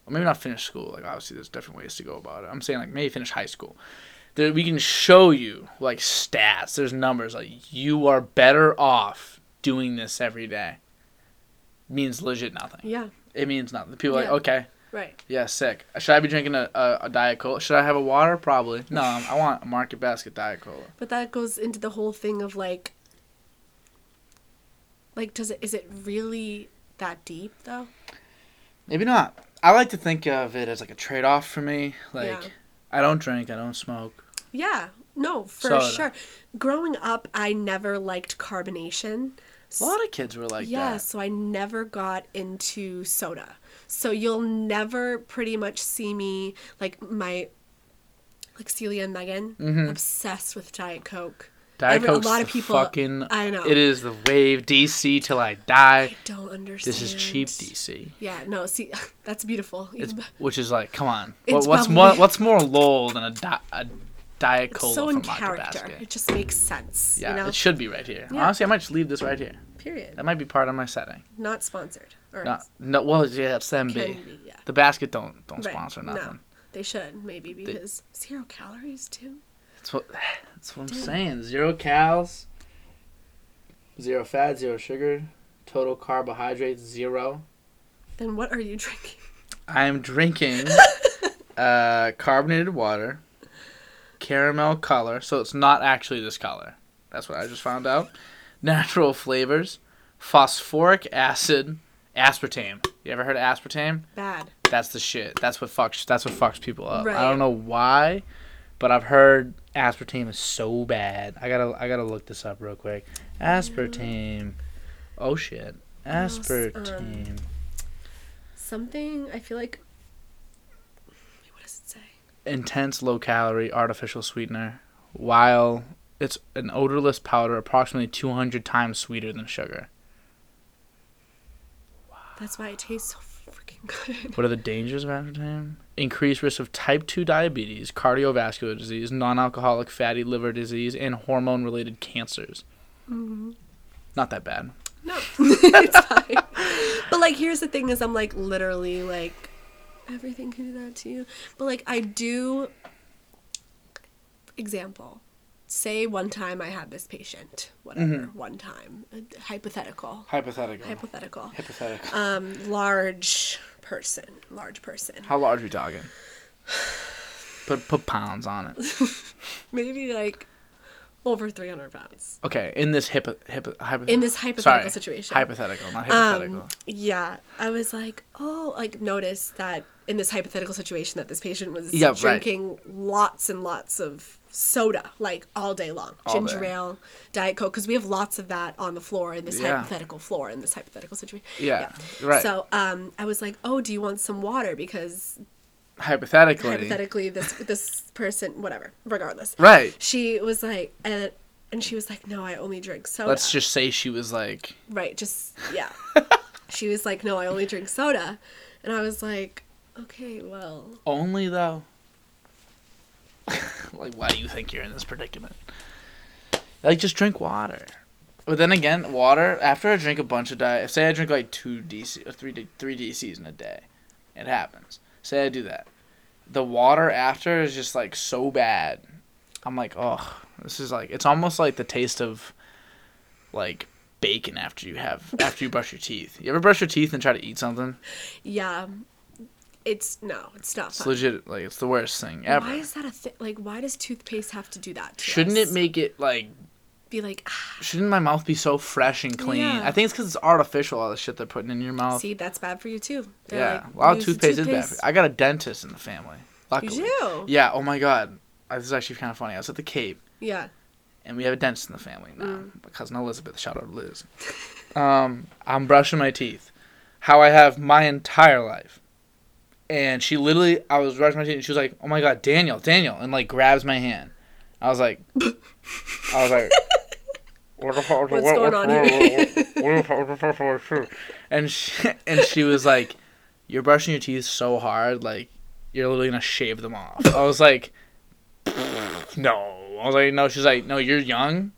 Or maybe not finish school. Like obviously there's different ways to go about it. I'm saying like maybe finish high school. There, we can show you like stats. There's numbers. Like you are better off doing this every day. Means legit nothing. Yeah. it means nothing. People are Yeah. like okay Right. yeah, sick. Should I be drinking a, a, a Diet Cola? Should I have a water? Probably. No, I want a Market Basket Diet Cola. But that goes into the whole thing of like like does it is it really that deep though? Maybe not. I like to think of it as like a trade off for me. Like, Yeah. I don't drink, I don't smoke. Yeah. No, for Soda. sure. Growing up, I never liked carbonation. A lot of kids were like that. yeah, that. so I never got into soda. So you'll never pretty much see me like my like Celia and Megan Mhm. obsessed with Diet Coke. Diet every- a lot of people- fucking. I know. It is the wave DC till I die. I don't understand. This is cheap DC. Yeah, no, see, that's beautiful. It's which is like, come on. What, what's more what's more lol than a, di- a Diet It's Cola so in character. Basket? It just makes sense. Yeah, you know? it should be right here. Yeah. Honestly, I might just leave this right here. Period. That might be part of my setting. Not sponsored. Or No, no well, yeah, it's can be, yeah. The basket don't don't Right, sponsor no. nothing. They should maybe because zero calories too. That's what that's what I'm saying. Zero cals, zero fat, zero sugar, total carbohydrates zero. Then what are you drinking? I'm drinking uh, carbonated water, caramel color, so it's not actually this color. That's what I just found out. Natural flavors, phosphoric acid, aspartame. You ever heard of aspartame? Bad. That's the shit. That's what fucks. That's what fucks people up. Right. I don't know why, but I've heard aspartame is so bad. I gotta I gotta look this up real quick. Aspartame. Oh shit. Aspartame. Something I feel like. What does it say? Intense low calorie artificial sweetener. While it's an odorless powder, approximately 200 times sweeter than sugar. That's why it tastes so freaking good. What are the dangers of aspartame? Increased risk of type 2 diabetes, cardiovascular disease, non alcoholic fatty liver disease, and hormone related cancers. Mm-hmm. Not that bad. No, it's fine. But like, here's the thing: is I'm like literally like everything can do that to you. But like, I do. Example. Say one time I had this patient, whatever. Mm-hmm. One time, uh, hypothetical, Hypothetical. hypothetical. Hypothetical. Um, large person, large person. How large are we talking? Put put pounds on it. Maybe like over 300 pounds. Okay, in this hip hip hypo, In this hypothetical sorry, situation. Hypothetical, not hypothetical. Um, yeah, I was like, oh, like notice that in this hypothetical situation that this patient was Yeah, right. drinking lots and lots of soda like all day long, All ginger day. ale, diet coke, because we have lots of that on the floor in this Yeah. hypothetical floor in this hypothetical situation. yeah, right. So um, I was like, oh, do you want some water? Because hypothetically, hypothetically, this this person, whatever, regardless, right. she was like, and and she was like, no, I only drink soda. Let's just say she was like, Right, just yeah. she was like, "No, I only drink soda," and I was like, "Okay, well, only though. like, why do you think you're in this predicament? Like, just drink water. But then again, water. After I drink a bunch of diet, say I drink like two DC or three three DCs in a day, it happens. Say I do that, the water after is just like so bad. I'm like, oh, this is like it's almost like the taste of, like bacon after you have after you brush your teeth. You ever brush your teeth and try to eat something? yeah, it's no, it's not It's fun." legit like it's the worst thing ever. Why is that a thing? Like, why does toothpaste have to do that? To Shouldn't us? it make it like? be like? Ah, Shouldn't my mouth be so fresh and clean? Yeah. I think it's because it's artificial. All the shit they're putting in your mouth. see, that's bad for you too. They're yeah, like, a lot of "Use the toothpaste, is bad. For I got a dentist in the family. Luckily. You do? Yeah. Oh my god. Uh, This is actually kind of funny. I was at the Cape, Yeah. and we have a dentist in the family now. Mm. My cousin Elizabeth. Shout out to Liz. um, I'm brushing my teeth, how I have my entire life. And she literally, I was brushing my teeth, and she was like, "Oh my god, Daniel, Daniel," and like grabs my hand. I was like, I was like, what? What's going on here? And she, and she was like, "You're brushing your teeth so hard, like you're literally gonna shave them off." I was like, "No." I was like, "No." She's like, "No, you're young."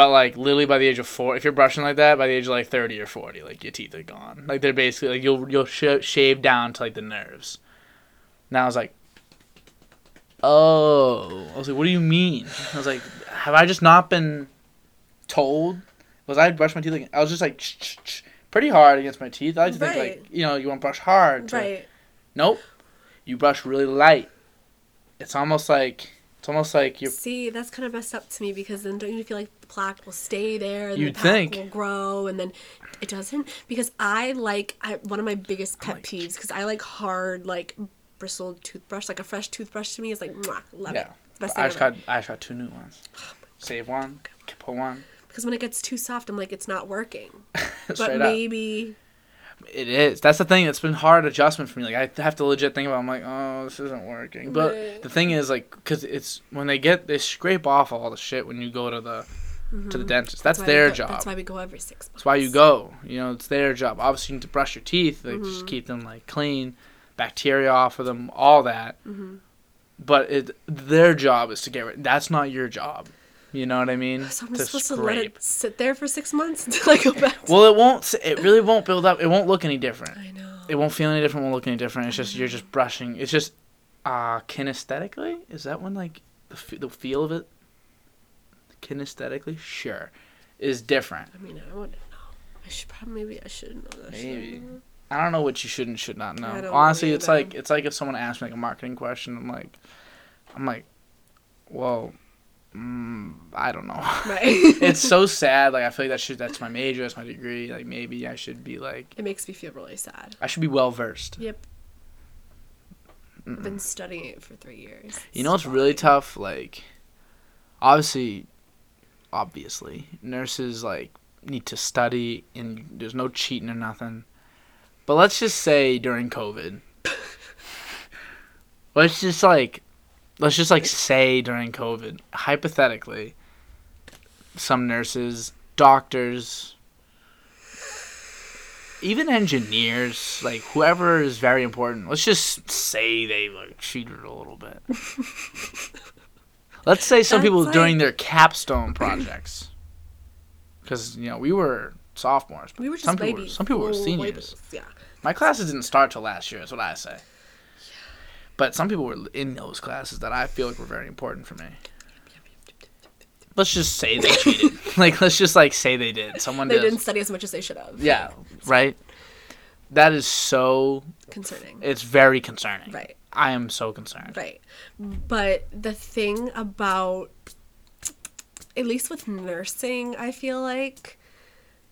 But like literally by the age of four, if you're brushing like that, by the age of like thirty or forty, like your teeth are gone. Like they're basically like you'll you'll sh- shave down to like the nerves. Now I was like, oh, I was like, what do you mean? I was like, have I just not been told? Was I brush my teeth? Like, I was just like, pretty hard against my teeth. I like to think like you know you want to brush hard. To, Right. Nope, you brush really light. It's almost like it's almost like you're See, that's kind of messed up to me because then don't you feel like the plaque will stay there and You'd the plaque think. will grow and then it doesn't because I like I, one of my biggest pet peeves because I like hard like bristled toothbrush like a fresh toothbrush to me is like mwah, love yeah. it best I just ever. got I just got two new ones. Oh Save one, put one. because when it gets too soft I'm like it's not working but maybe. up. It is. That's the thing. It's been hard adjustment for me. Like I have to legit think about. I'm like, oh, this isn't working. But Right. the thing is, like, because it's when they get they scrape off all the shit when you go to the to the dentist. That's, we their go- job. that's why we go every six months That's why you go. You know, it's their job. Obviously, you need to brush your teeth, like Mm-hmm. just keep them like clean, bacteria off of them, all that. Mm-hmm. But it their job is to get rid. That's not your job. You know what I mean? so I'm To supposed to let scrape. it sit there for six months until I go back Well, it won't. It really won't build up. It won't look any different. I know It won't feel any different. Won't look any different. It's just you're just brushing. It's just uh kinesthetically. Is that one like the f- the feel of it? Kinesthetically, sure, is different. I mean I wouldn't know I should probably maybe I should know that shit. Maybe. I don't know what you should and should not know. I don't know Honestly, it's either. like it's like if someone asked me like a marketing question. I'm like, I'm like, well, mm, I don't know. Right. it's so sad. Like I feel like that should that's my major, that's my degree. Like maybe I should be like It makes me feel really sad. I should be well versed. Yep. I've been studying it for three years. You know what's really tough? Like, obviously, obviously, nurses like need to study, and there's no cheating or nothing. But let's just say during COVID, let's just like, let's just like say during COVID, hypothetically, some nurses, doctors, even engineers, like whoever is very important, let's just say they like cheated a little bit. let's say some That's people like- during their capstone projects, because you know we were sophomores. but We were just some people babies. were, some people were seniors. babies, Yeah. My classes didn't start till last year. Is what I say. But some people were in those classes that I feel like were very important for me. Let's just say they cheated. like let's just like say they did. Someone They did. didn't study as much as they should have. Yeah, right. That is so. Concerning. It's very concerning. Right. I am so concerned. Right. But the thing about, at least with nursing, I feel like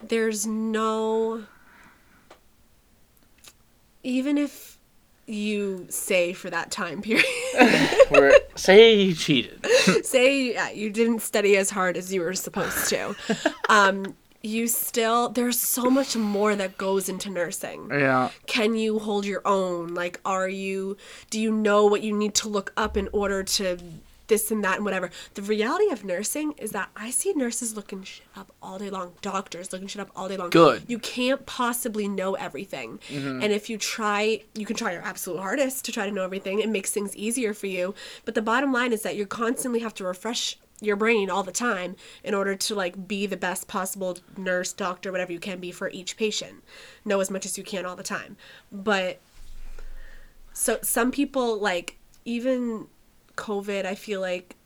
there's no. Even if you say for that time period, say you cheated. say yeah, you didn't study as hard as you were supposed to, um, you still, there's so much more that goes into nursing Yeah. can you hold your own like are you do you know what you need to look up in order to this and that and whatever. The reality of nursing is that i see nurses looking shit up all day long doctors looking shit up all day long. Good. you can't possibly know everything. Mhm. and if you try you can try your absolute hardest to try to know everything. It makes things easier for you. But the bottom line is that you constantly have to refresh your brain all the time in order to like be the best possible nurse doctor whatever you can be for each patient. Know as much as you can all the time. But so some people like even covid i feel like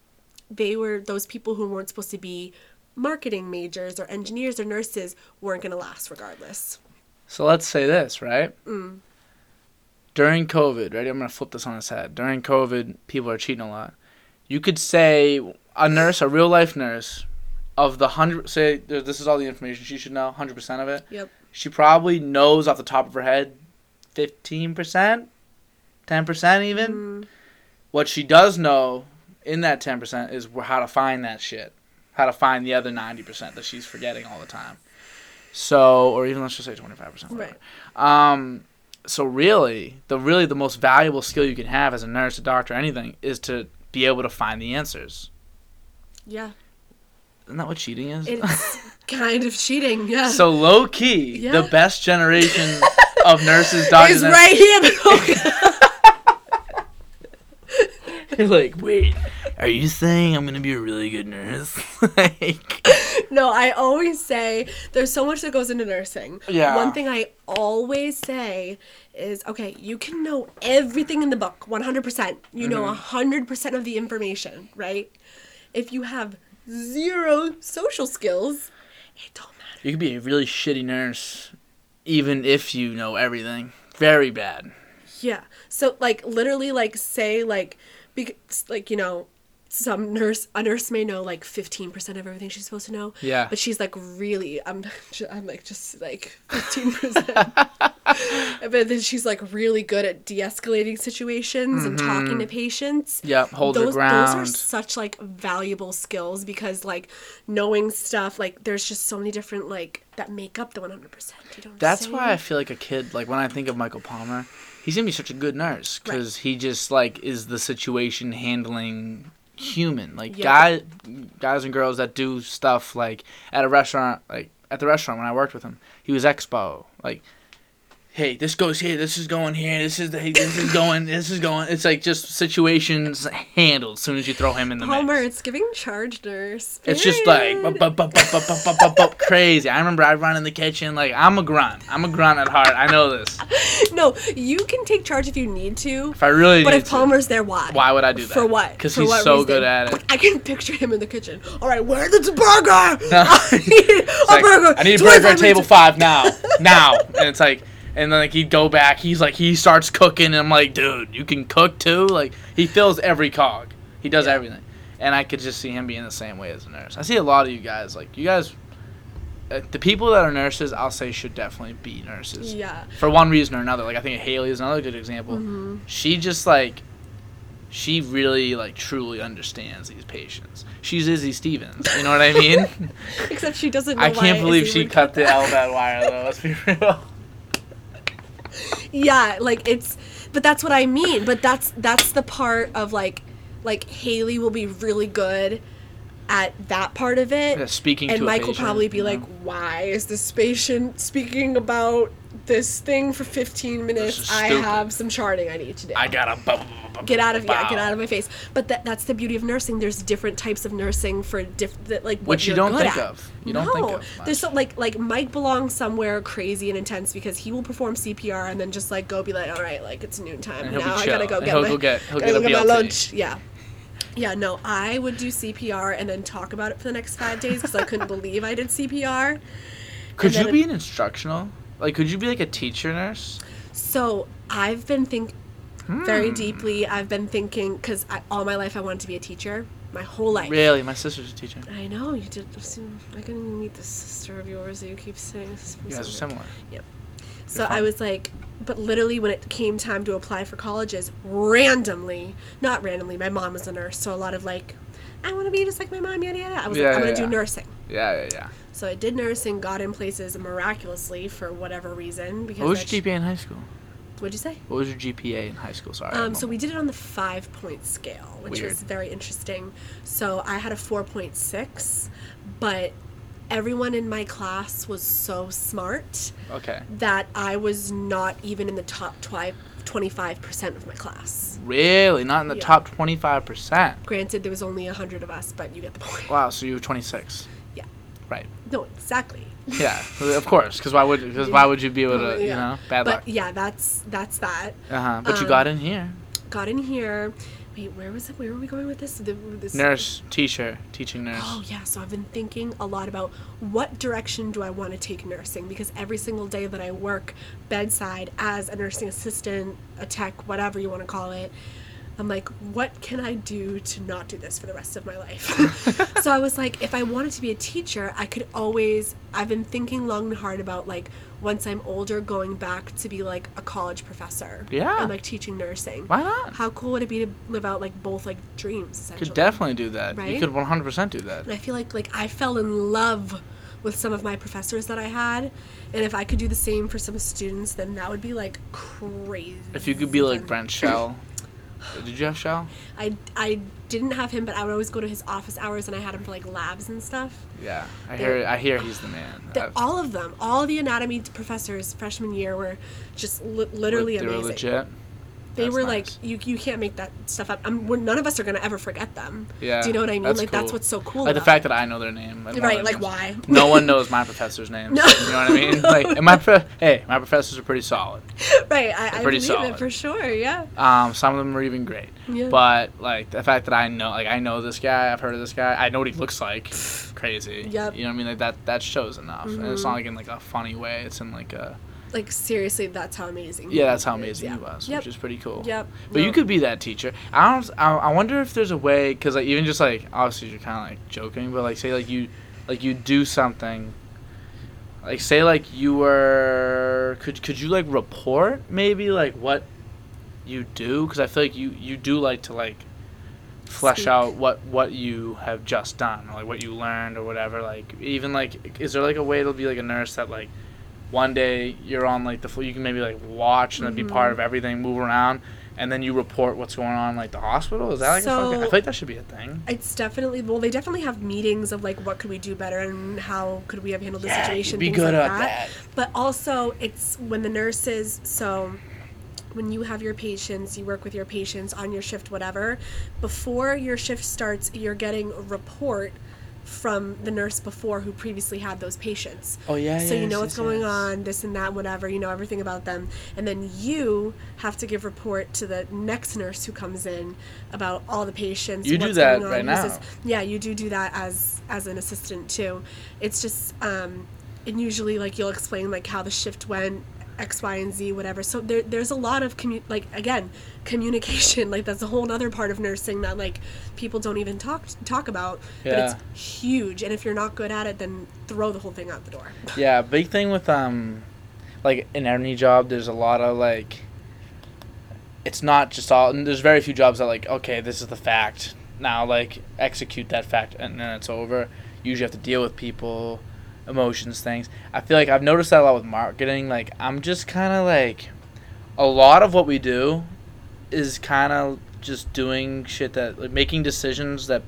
they were those people who weren't supposed to be marketing majors or engineers or nurses weren't going to last regardless So let's say this, right? Mm. During COVID, ready? I'm gonna flip this on its head. During COVID, people are cheating a lot. You could say a nurse, a real life nurse, of the hundred, say this is all the information she should know, hundred percent of it. yep She probably knows off the top of her head, fifteen percent, ten percent even. Mm. What she does know in that ten percent is how to find that shit, how to find the other ninety percent that she's forgetting all the time. So, or even let's just say twenty five percent. Right. Um, so really, the really the most valuable skill you can have as a nurse, a doctor, anything, is to be able to find the answers. yeah Isn't that what cheating is? it's kind of cheating yeah so low key, Yeah. the best generation of nurses, doctors, and- right here You're like, wait, are you saying I'm gonna be a really good nurse? like, No, I always say there's so much that goes into nursing. Yeah. One thing I always say is okay, you can know everything in the book 100%. You know Mm-hmm. 100% of the information, right? If you have zero social skills, it don't matter. you could be a really shitty nurse, even if you know everything. Very bad. Yeah. So like literally like say like because like you know some nurse a nurse may know like 15% of everything she's supposed to know. Yeah. But she's like really I'm I'm like just like 15%. but then she's like really good at de-escalating situations and mm-hmm. talking to patients. Yep, hold those, ground. Those are such like valuable skills because like knowing stuff like there's just so many different like that make up the 100%. You know I'm That's why I feel like a kid. Like when I think of Michael Palmer, he's gonna be such a good nurse because he just like is the situation handling human. Like Yeah. guy, guys and girls that do stuff like at a restaurant, like at the restaurant when I worked with him, he was expo. Like, hey, this goes here, this is going here, this is the, hey, this is going, this is going. It's like just situations handled as soon as you throw him in the Palmer, mix. it's giving charge nurse. It's just like Period. bu- bu- bu- bu- bu- bu- bu- bu- bu- crazy. I remember I'd run in the kitchen like I'm a grunt. I'm a grunt at heart. I know this. no, you can take charge if you need to. If I really But if Palmer's there, why? why would I do that? For what? Because he's what so reason? good at it. I can picture him in the kitchen. All right, where's the burger? No. I need a like, burger. I need a burger at table five now, now. And it's like, and then like he'd go back. He's like, he starts cooking, and I'm like, dude, you can cook too. Like he fills every cog. He does Yeah. everything. and I could just see him being the same way as a nurse. I see a lot of you guys like you guys. Uh, the people that are nurses, I'll say, should definitely be nurses Yeah. for one reason or another. Like I think Haley is another good example. hmm She just like, she really like truly understands these patients. She's Izzy Stevens. You know what I mean? Except she doesn't. Know I can't believe Izzy she would cut the that. LVAD wire though. Let's be real. Yeah like it's but that's what i mean but that's that's the part of like like haley will be really good at that part of it Yeah, speaking and mike will patient, probably be you know? like why is this patient speaking about this thing for 15 minutes i have some charting i need to do I gotta get out of yeah, get out of my face. But that that's the beauty of nursing. There's different types of nursing for different like what Which you don't good think at. of. You don't no, think of there's so like like Mike belongs somewhere crazy and intense because he will perform CPR and then just like go be like, all right, like it's noontime And now. I gotta go And get he'll my go get- he'll get a my lunch. Yeah. Yeah, no, I would do CPR and then talk about it for the next five days because I couldn't believe I did CPR. Could you be an instructional? Like, could you be like a teacher nurse? So I've been think very Hmm. deeply. I've been thinking because all my life I wanted to be a teacher. My whole life. Really, my sister's a teacher. I know you did. I even meet this sister of yours that you keep saying. You guys are similar. Yep. So. I was like, but literally when it came time to apply for colleges, randomly, not randomly, my mom was a nurse, so a lot of like, I want to be just like my mom, yada yada. I was Yeah, like, I'm yeah, gonna do nursing. Yeah, yeah, yeah. So I did nursing, got in places miraculously for whatever reason. Because What was your GPA in high school? What'd you say? What was your GPA in high school? Sorry. Um, so we did it on the five point scale, which Weird. was very interesting. So I had a 4.6, but everyone in my class was so smart Okay. that I was not even in the top twi- 25% of my class. Really? Not in the Yeah. top 25%. Granted, there was only 100 of us, but you get the point. Wow, so you were 26. Yeah. Right. No, exactly. Yeah, of course. Because why would because why would you be able to you know bad but luck? yeah, that's that's that. Uh huh. But you um, got in here. Got in here. Wait, where was it? Where were we going with this? The, this Nurse, teacher, teaching nurse. Oh yeah, so I've been thinking a lot about what direction do I want to take nursing because every single day that I work bedside as a nursing assistant, a tech, whatever you want to call it, I'm like, what can I do to not do this for the rest of my life? so I was like, if I wanted to be a teacher, I could always. I've been thinking long and hard about like once I'm older, going back to be like a college professor. Yeah. And like teaching nursing. Why not? How cool would it be to live out like both like dreams? Essentially? Could definitely do that. Right? You could 100% do that. And I feel like like I fell in love with some of my professors that I had, and if I could do the same for some students, then that would be like crazy. If you could be like. Brent Shell. Did you have Shell? I I didn't have him, but I would always go to his office hours, and I had him for like labs and stuff. Yeah. I They're- hear I hear he's the man. All of them, all the anatomy professors freshman year were just li- literally they were amazing. legit. They That's were nice. like you you can't make that stuff up. I'm, we're, none of us are gonna ever forget them. Yeah. Do you know what I mean? that's like that's what's so cool. Like the fact it. that I know their name. Right, like why? No one knows my professor's names. No. You know what I mean? Like, and my pro- hey, my professors are pretty solid. right, I, I pretty believe solid. it for sure. Yeah. Um, some of them are even great. Yeah. But like the fact that I know, like I know this guy, I've heard of this guy, I know what he looks like. Crazy. Yep. You know what I mean? Like that that shows enough, and it's Mhm. not like in like a funny way. It's in like a Like seriously, that's how amazing. yeah, that's how amazing he was, Yep. which is pretty cool. Yep. But you could be that teacher. I don't. I, I wonder if there's a way, cause like even just like obviously you're kind of like joking, but like say like you, like you do something. Like say like you were could could you like report maybe like what you do? Cause I feel like you you do like to like flesh Speak. out what what you have just done or like what you learned or whatever. Like even like is there like a way to be like a nurse that like one day you're on like the floor you can maybe like watch and then be part of mm-hmm. everything move around and then you report what's going on like the hospital is that like a fucking, i So- feel like that should be a thing It's definitely well. They definitely have meetings of like what could we do better and how could we have handled the Yeah, situation. be good like at that. But also, it's when the nurses. So, when you have your patients, you work with your patients on your shift, whatever. Before your shift starts, you're getting a report from the nurse before who previously had those patients. oh yeah so you yes, know what's yes, going yes. on, this and that, whatever. You know everything about them, and then you have to give report to the next nurse who comes in about all the patients. You do that going on, right now. this- yeah, you do do that as as an assistant too. It's just um, and usually like you'll explain like how the shift went X, Y, and Z, whatever. So there, there's a lot of commu- like again, communication. Like that's a whole other part of nursing that like people don't even talk talk about. But it's huge, and if you're not good at it, then throw the whole thing out the door. Yeah, big thing with um, like in any job, there's a lot of like. It's not just all. And there's very few jobs that like okay, this is the fact. Now like execute that fact, and then it's over. You usually have to deal with people, emotions, things. I feel like I've noticed that a lot with marketing. Like I'm just kind of like, a lot of what we do, is kind of just doing shit that like making decisions that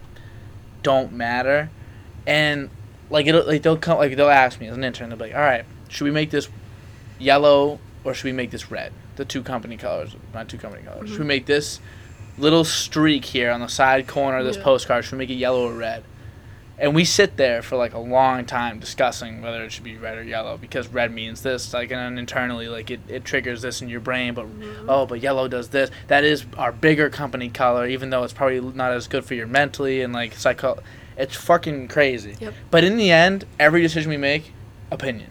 don't matter, and like it'll like they'll come like they'll ask me as an intern they'll be like all right should we make this yellow or should we make this red the two company colors not two company colors should we Mhm. make this little streak here on the side corner of this Yeah. postcard should we make it yellow or red and we sit there for like a long time discussing whether it should be red or yellow because red means this like and internally like it, it triggers this in your brain but mm-hmm. oh but yellow does this. That is our bigger company color even though it's probably not as good for your mentally and like psycho it's fucking crazy. Yep. but in the end every decision we make opinion.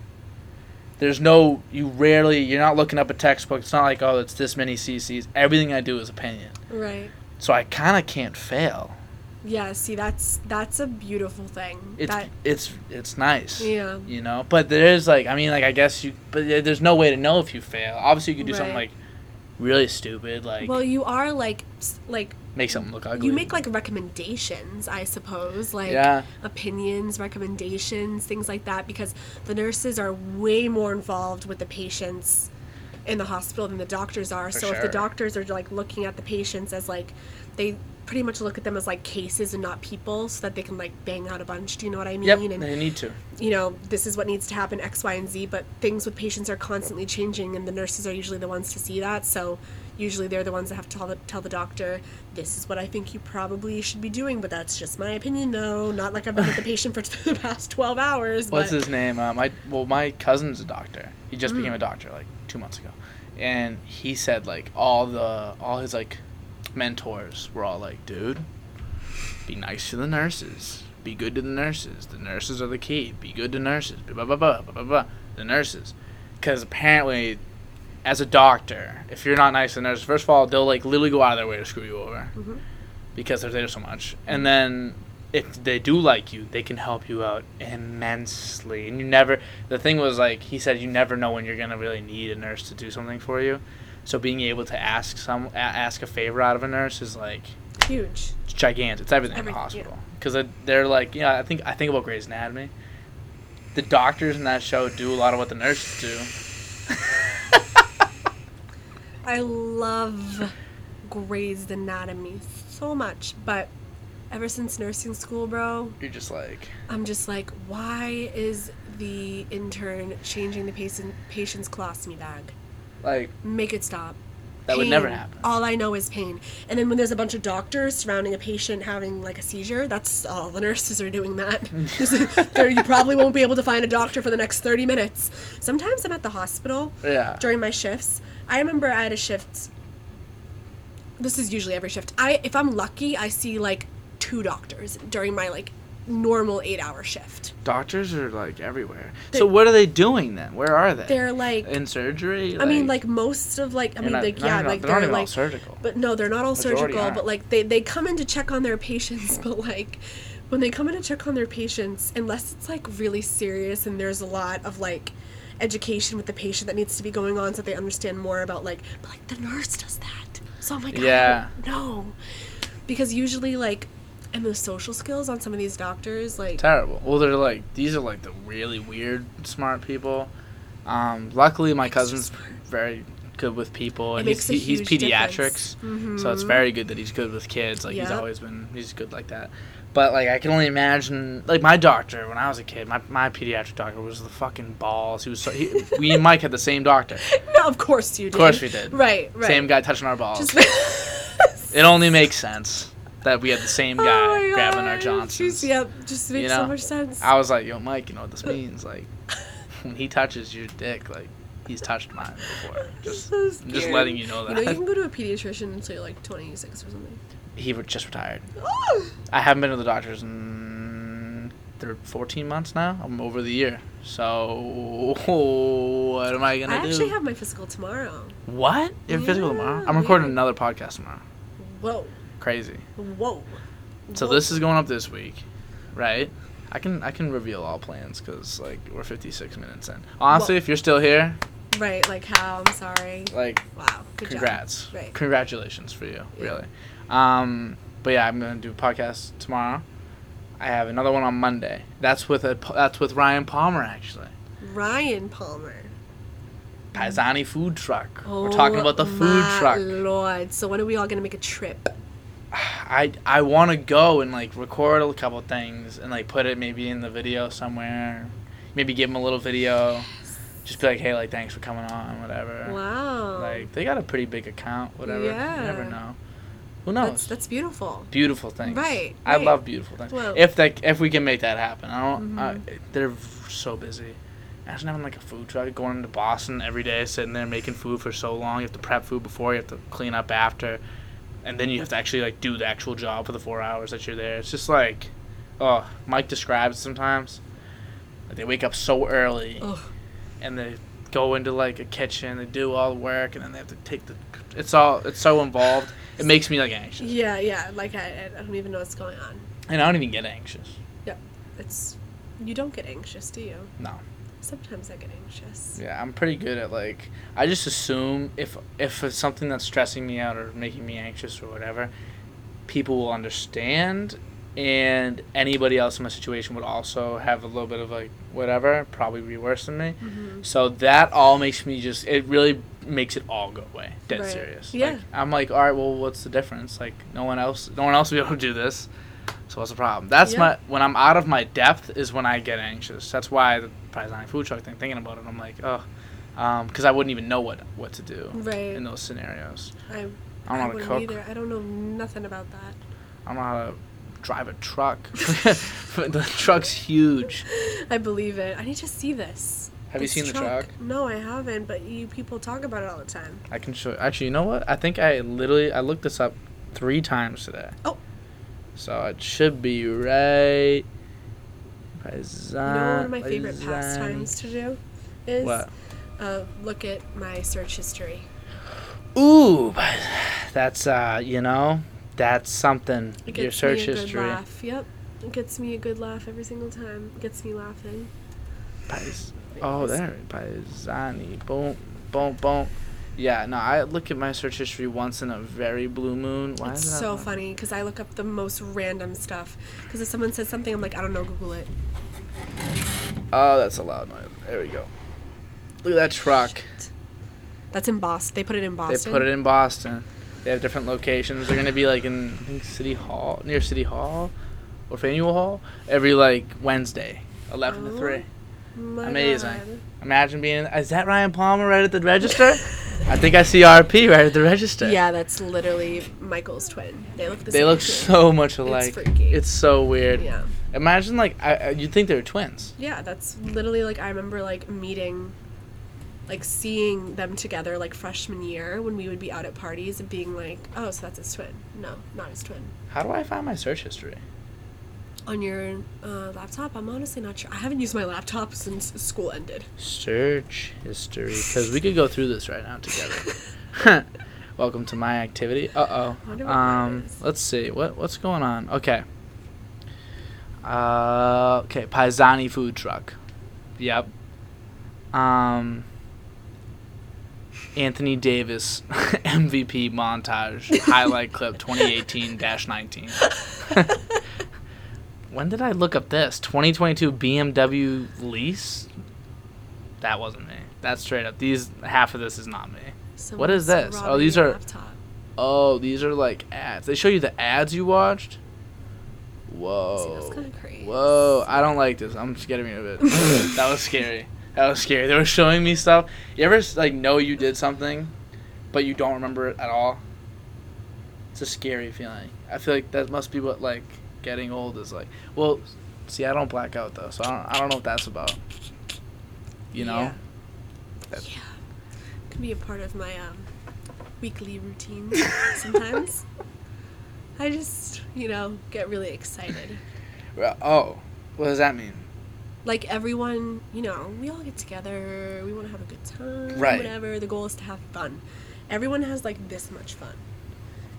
There's no you rarely you're not looking up a textbook it's not like oh it's this many cc's everything i do is opinion. Right. so i kind of can't fail Yeah. See, that's that's a beautiful thing. it's that it's it's nice yeah. you know but there's like i mean like i guess you but there's no way to know if you fail obviously you could do something like really stupid like Well, you are like like make something look ugly you make like recommendations, I suppose, like yeah opinions, recommendations, things like that, because the nurses are way more involved with the patients in the hospital than the doctors are. For so if the doctors are like looking at the patients as like they pretty much look at them as like cases and not people so that they can like bang out a bunch do you know what i mean yep and they need to you know this is what needs to happen x y and z but things with patients are constantly changing and the nurses are usually the ones to see that so usually they're the ones that have to tell the, tell the doctor this is what i think you probably should be doing but that's just my opinion though not like i've been with the patient for the past 12 hours What's but his name? Uh, my well, my cousin's a doctor. He just Mm. became a doctor like two months ago, and he said like all the all his like mentors were all like, dude, be nice to the nurses. Be good to the nurses. The nurses are the key. Be good to nurses. Blah blah blah blah blah blah. The nurses, because apparently, as a doctor, if you're not nice to the nurses, first of all, they'll like literally go out of their way to screw you over Mhm. because they're there so much. And then if they do like you, they can help you out immensely. And you never. The thing was like he said, you never know when you're gonna really need a nurse to do something for you. So being able to ask some a- ask a favor out of a nurse is like huge it's gigantic. It's everything, in the Everything, yeah. hospital because they're like yeah. I think I think about Grey's Anatomy. The doctors in that show do a lot of what the nurses do. i love grey's anatomy so much but ever since nursing school bro You're just like I'm just like, why is the intern changing the patient patient's colostomy bag? Like Make it stop. that would never happen. All I know is pain. And then when there's a bunch of doctors surrounding a patient having like a seizure, that's all the nurses are doing that. There- you probably won't be able to find a doctor for the next 30 minutes. Sometimes I'm at the hospital Yeah. during my shifts. I remember I had a shift. This is usually every shift. I if I'm lucky, I see like two doctors during my like normal 8-hour shift. Doctors are like everywhere. They- so what are they doing then? Where are they? They're like in surgery. I mean, like most of like I mean, not- like yeah, not- like they're they're like, surgical. but no, they're not all Majority surgical. aren't. But like they they come in to check on their patients, but like when they come in to check on their patients, unless it's like really serious and there's a lot of like education with the patient that needs to be going on so they understand more about like but like the nurse does that. So I'm like, Yeah. no, because usually like and the social skills on some of these doctors like terrible. Well, they're like these are like the really weird smart people. Um, luckily, my cousin's very good with people, and he's he, he's pediatrics, difference. so it's very good that he's good with kids. Like he's always been he's good like that. But like I can only imagine, like my doctor when I was a kid, my, my pediatric doctor was the fucking balls. He was so he, we and Mike had the same doctor. no, of course you did. Of course we did. Right, right. Same guy touching our balls. It only makes sense that we had the same oh guy Oh grabbing our Johnsons. Just, yep, just makes You so much sense. I was like, yo, Mike, you know what this means? Like, when he touches your dick, like, he's touched mine before. Just, so I'm just letting you know that. You know, you can go to a pediatrician until you're like 26 or something. he re- just retired. I haven't been to the doctors in they're 14 months now. I'm over the year. So what am I gonna do? I do? actually have my physical tomorrow. what? You have physical tomorrow? I'm recording yeah. another podcast tomorrow. Whoa, Crazy. whoa. So Whoa. this is going up this week, right? I can I can reveal all plans because like we're 56 minutes in. Honestly, Well- if you're still here, right, like how? I'm sorry. like Wow, good congrats, job. Right. congratulations for you, Yeah. really. Um, but yeah, I'm gonna do a podcast tomorrow. I have another one on Monday. That's with a that's with Ryan Palmer actually. Ryan Palmer. Paisani food truck. We're talking about the Oh food my truck. Lord, so when are we all gonna make a trip? I I want to go and like record a couple things and like put it maybe in the video somewhere. Maybe give them a little video. Just be like, hey, like thanks for coming on, whatever. Wow. Like they got a pretty big account, whatever. You never know. Who knows? that's that's beautiful. beautiful things. Right, I right. love beautiful things. Well- if that if we can make that happen, I don't. I, Mhm. they're so busy. Imagine having like a food truck going to Boston every day, sitting there making food for so long. You have to prep food before, you have to clean up after, and then you have to actually like do the actual job for the four hours that you're there. It's just like, oh, Mike describes sometimes. Like they wake up so early Ugh. and they go into like a kitchen, they do all the work, and then they have to take the. It's all. It's so involved. It makes me like anxious, Yeah, yeah. Like I, I don't even know what's going on. and I don't even get anxious. Yep. It's you don't get anxious, do you? No. Sometimes I get anxious. Yeah, I'm pretty good at like I just assume if if it's something that's stressing me out or making me anxious or whatever, people will understand and anybody else in my situation would also have a little bit of like whatever, probably be worse than me. Mm-hmm. So that all makes me just it really makes it all go away. Dead Right. serious. Yeah. Like, I'm like, all right, well what's the difference? Like no one else no one else will be able to do this. So what's the problem? That's Yeah. my when I'm out of my depth is when I get anxious. That's why the Paisani food truck thing. Thinking about it, I'm like, oh, because um, I wouldn't even know what what to do Right. in those scenarios. I, I don't know I how to cook. either. I don't know nothing about that. I don't know how to drive a truck. the truck's huge. I believe it. I need to see this. Have you This seen the truck? No, I haven't. But you people talk about it all the time. I can show. You actually, you know what? I think I literally I looked this up three times today. Oh. So it should be right. Paisan, You know, one of my favorite pastimes to do is What? uh, look at my search history. Ooh, but that's uh, you know, that's something. It Your gets search me a history. good laugh. Yep, it gets me a good laugh every single time. It gets me laughing. Pais- oh, there, Paisani. Boom, boom, boom. Yeah, no, I look at my search history once in a very blue moon. Why it's is that so not- funny because I look up the most random stuff. Because if someone says something, I'm like, I don't know, Google it. Oh, that's a loud noise. There we go. Look at that truck. Shit. That's in Boston. They put it in Boston. They put it in Boston. They have different locations. They're gonna be like in I think City Hall, near City Hall, or Faneuil Hall, every like Wednesday, eleven to Oh. three. My Amazing. God. Imagine being. Is that Ryan Palmer right at the register? I think I see RP right at the register. Yeah, that's literally Michael's twin. They look the They look too. so much alike. It's freaky. It's so weird. Yeah. Imagine like I, I- you'd think they were twins. Yeah, that's literally like I remember like meeting like seeing them together like freshman year when we would be out at parties and being like, "Oh, so that's his twin." No, not his twin. How do I find my search history? On your uh, laptop, I'm honestly not sure. I haven't used my laptop since school ended. Search history, because we could go through this right now together. Welcome to my activity. Uh oh. Wonder what mine Um, let's see what what's going on. Okay. Uh, okay, Paisani food truck. Yep. Um. Anthony Davis MVP montage highlight clip 2018-19. when did I look up this? 2022 BMW lease? That wasn't me. That's straight up. These half of this is not me. What is this? Oh, these are- laptop. Oh, these are like ads. They show you the ads you watched. See, Whoa. that's kind of crazy. Whoa, I don't like this. I'm scared of me a bit. that was scary. That was scary. They were showing me stuff. You ever like know you did something, but you don't remember it at all? It's a scary feeling. I feel like that must be what like getting old is like. Well, see, I don't black out though, so I don't. I don't know what that's about. You know. Yeah. That- Yeah. Could be a part of my um, weekly routine sometimes. I just, you know, get really excited. Well, Oh, What does that mean? Like everyone, you know, we all get together, we want to have a good time, Right. whatever. The goal is to have fun. Everyone has like this much fun.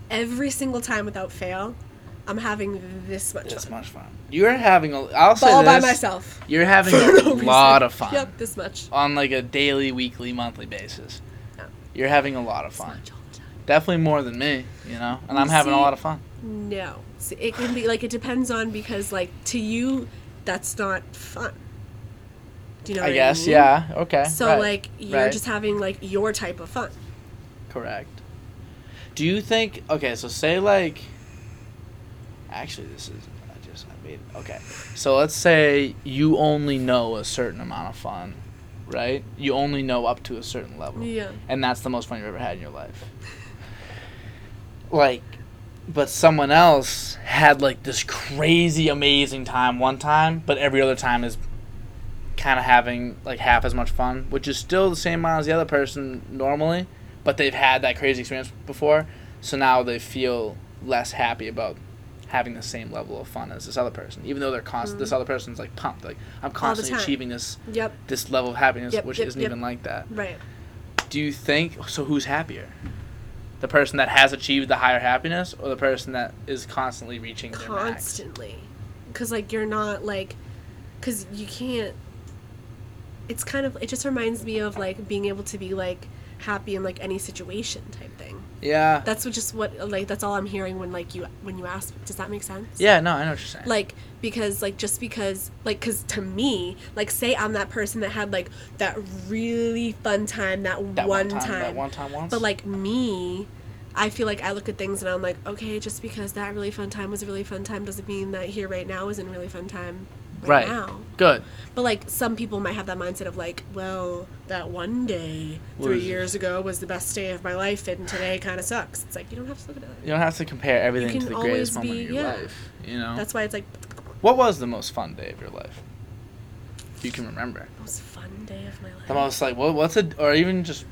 Every single time without fail, I'm having this much This fun. much fun. You're having a. I'll say All this. by myself. You're having a no reason. lot of fun Yep, this much. on like a daily, weekly, monthly basis. Yeah. You're having a lot of This fun. much all the time. Definitely more than me, you know. And I'm You having a lot of fun. No. See, it can be like it depends on because like to you that's not fun. Do you know I guess. mean? Yeah. Okay. So right, like you're right. just having like your type of fun. Correct. Do you think? Okay, so say like. Actually, this is. I just I made. Okay, so let's say you only know a certain amount of fun, right? You only know up to a certain level, Yeah. and that's the most fun you've ever had in your life. Like, but someone else had like this crazy amazing time one time, but every other time is kind of having like half as much fun, which is still the same amount as the other person normally, but they've had that crazy experience before, so now they feel less happy about having the same level of fun as this other person, even though they're constant. This mm-hmm. other person's like pumped, like I'm constantly achieving this Yep. this level of happiness, Yep, which yep, isn't even like that. Right. Do you think so? Who's happier? The person that has achieved the higher happiness, or the person that is constantly reaching? Constantly. Cuz like you're not like cuz you can't it's kind of it just reminds me of like being able to be like happy in like any situation type thing. Yeah. That's what just what like that's all I'm hearing when like you when you ask does that make sense? yeah. No, I know what you're saying. like because like just because like because to me like say i'm that person that had like that really fun time that, that one, time, time, That one time once. but like me i feel like i look at things and i'm like okay just because that really fun time was a really fun time doesn't mean that here right now isn't a really fun time right, Right. now Good. but like some people might have that mindset of like well that one day three years ago was the best day of my life and today kind of sucks it's like you don't have to look at it You don't have to compare everything to the greatest moment be- of your yeah. life. You know. that's why it's like what was the most fun day of your life? You can remember. most fun day of my life The most like what? What's a or even just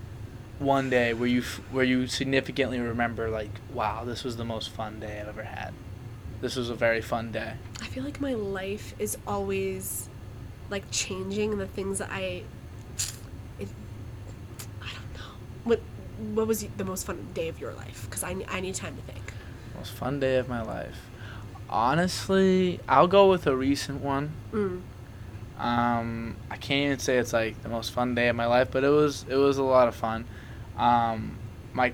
one day where you where you significantly remember like wow this was the most fun day I've ever had. This was a very fun day. I feel like my life is always like changing the things that I it, I don't know. What what was the most fun day of your life? Cuz I I need time to think. Most fun day of my life. Honestly, I'll go with a recent one. Mm. Um, I can't even say it's like the most fun day of my life, but it was it was a lot of fun. Um, my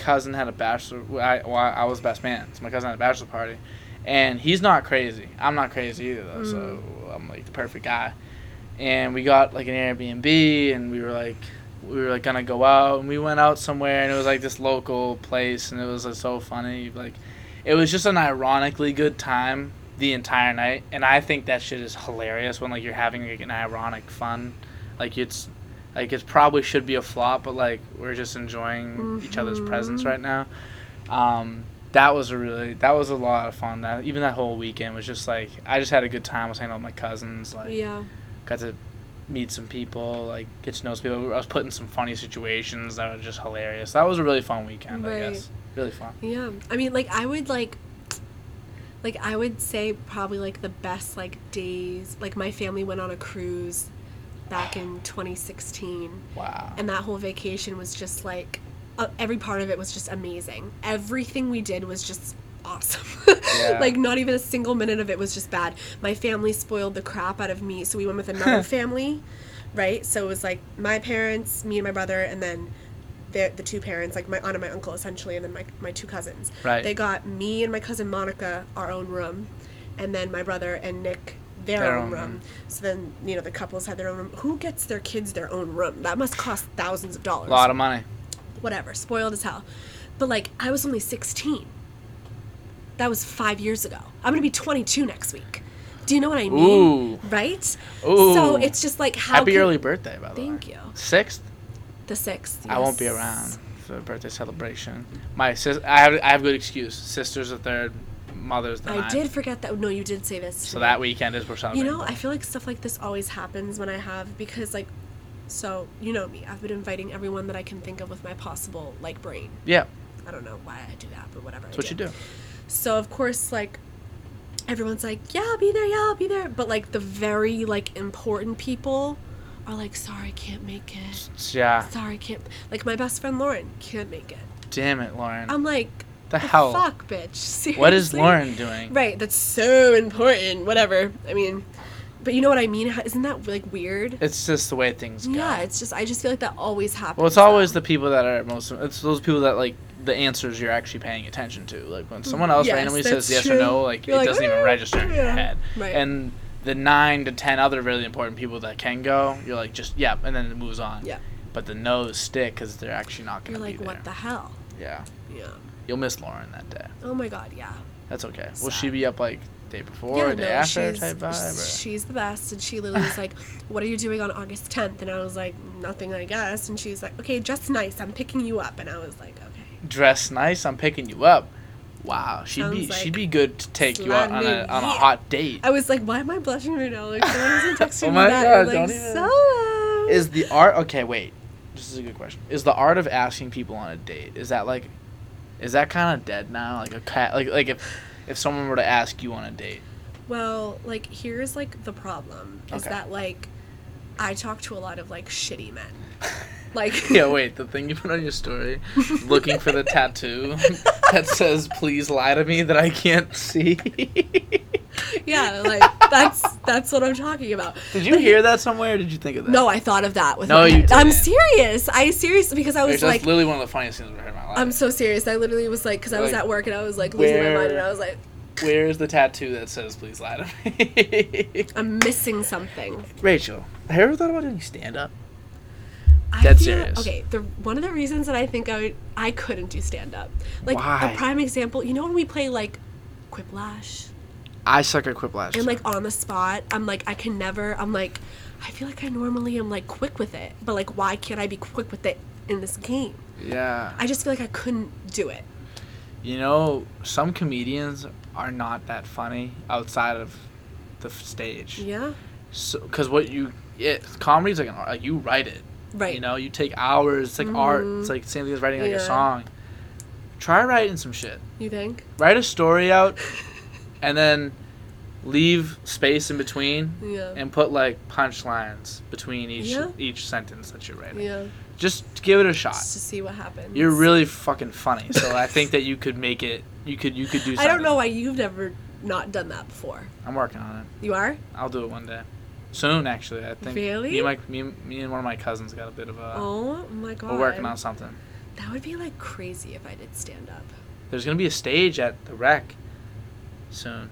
cousin had a bachelor. I, well, I was best man, so my cousin had a bachelor party, and he's not crazy. I'm not crazy either, though. So mm. I'm like the perfect guy. And we got like an Airbnb, and we were like we were like gonna go out, and we went out somewhere, and it was like this local place, and it was like, so funny. Like, it was just an ironically good time the entire night, and I think that shit is hilarious when like you're having like an ironic fun, like it's like it probably should be a flop, but like we're just enjoying each other's presence Mhm. right now. Um, that was a really that was a lot of fun. That even that whole weekend was just like I just had a good time. I was hanging out with my cousins, like Yeah. got to meet some people, like get to know some people. I was put in some funny situations that were just hilarious. That was a really fun weekend, I guess. Really fun. Yeah. I mean like I would like like I would say probably like the best like days like my family went on a cruise back in 2016 Wow. and that whole vacation was just like uh, every part of it was just amazing everything we did was just awesome Yeah. like not even a single minute of it was just bad my family spoiled the crap out of me so we went with another family right so it was like my parents me and my brother and then the, the two parents like my aunt and my uncle essentially and then my, my two cousins Right. they got me and my cousin monica our own room and then my brother and nick their, Their own, own room. room. So then, you know, the couples had their own room. Who gets their kids their own room? That must cost thousands of dollars. A lot of money. Whatever, spoiled as hell. But like, I was only 16. That was five years ago. I'm gonna be 22 next week. Do you know what I mean? Ooh. Right? Ooh. So it's just like how. Happy early birthday, by the way. Thank you. Sixth. The sixth. I won't be around for the birthday celebration. My sis, I have, I have good excuse. Sister's the third, mother's the I did forget that. No, you did say this. So that weekend is we're You know, I feel like stuff like this always happens when I have because like, so you know me. I've been inviting everyone that I can think of with my possible like brain. yeah, I don't know why I do that, but whatever. that's what you do. So of course, like everyone's like, "Yeah, I'll be there. Yeah, I'll be there." But like the very like important people are like, "Sorry, I can't make it. Yeah. Sorry, I can't." Like my best friend Lauren can't make it. Damn it, Lauren. I'm like, the "The hell? fuck, bitch." Seriously. What is Lauren doing? Right, that's so important. Whatever. I mean, but you know what I mean? Isn't that like weird? It's just the way things go. Yeah, it's just I just feel like that always happens. Well, it's always the people that are most. It's those people that like the answers you're actually paying attention to. Like when someone else Yes, randomly says yes true. or no, like You're it like, doesn't even "Ah, register in your head. Right. And the nine to ten other really important people that can go, you're like just yeah, and then it moves on. Yeah. But the no's stick because they're actually not gonna like, be there. what the hell? Yeah. Yeah. You'll miss Lauren that day. Oh my god, yeah. That's okay. Will she be up like day before, or day after type vibe? Or? she's the best. And she literally was like, What are you doing on August 10th? And I was like, Nothing, I guess. And she's like, Okay, dress nice. I'm picking you up. And I was like, Okay. Dress nice. I'm picking you up. Wow, she'd be Sounds she'd be good to take you out on a on a hot date. I was like, Why am I blushing right now? Like, someone isn't texting Oh me my back. God, I'm like, don't even- So. Is the art okay? Wait, this is a good question. Is the art of asking people on a date is that like, is that kind of dead now? Like a cat, like like if if someone were to ask you on a date, Well, like here's like the problem is Okay. that like I talk to a lot of like shitty men. Like yeah. Wait, the thing you put on your story, looking for the tattoo that says "Please lie to me" that I can't see. yeah, like that's that's what I'm talking about. Did you hear that somewhere? or Did you think of that? No, I thought of that with No, my you head. I'm serious. I serious because I Wait, was that's like literally one of the funniest things I've ever heard in my life. I'm so serious. I literally was like cuz I was Like, at work and I was like losing my mind and I was like Where's the tattoo that says "Please lie to me"? I'm missing something. Rachel, have you ever thought about doing stand up? I Dead feel- serious. Okay, the one of the reasons that I think I would, I couldn't do stand up. Like Why? a prime example, you know when we play like Quiplash I suck at quiplash. and like on the spot, I'm like I can never. I'm like I feel like I normally am like quick with it, but like why can't I be quick with it in this game? yeah. I just feel like I couldn't do it. You know, some comedians are not that funny outside of the f- stage. Yeah. So, because what you, it comedy's like an art. Like you write it. Right. You know, you take hours. It's like art. Mhm. It's like same thing as writing like Yeah. a song. Try writing some shit. You think? Write a story out, and then leave space in between, Yeah. and put like punchlines between each Yeah. each sentence that you're writing. Yeah. Just give it a shot. Just to see what happens. You're really fucking funny. So I think that you could make it. You could you could do. Something. I don't know why you've never not done that before. I'm working on it. You are? I'll do it one day. Soon, actually. I think. Really? Me and, my, me, and- me and one of my cousins got a bit of a. oh my god. we're working on something. That would be like crazy if I did stand up. There's gonna be a stage at the rec. Soon.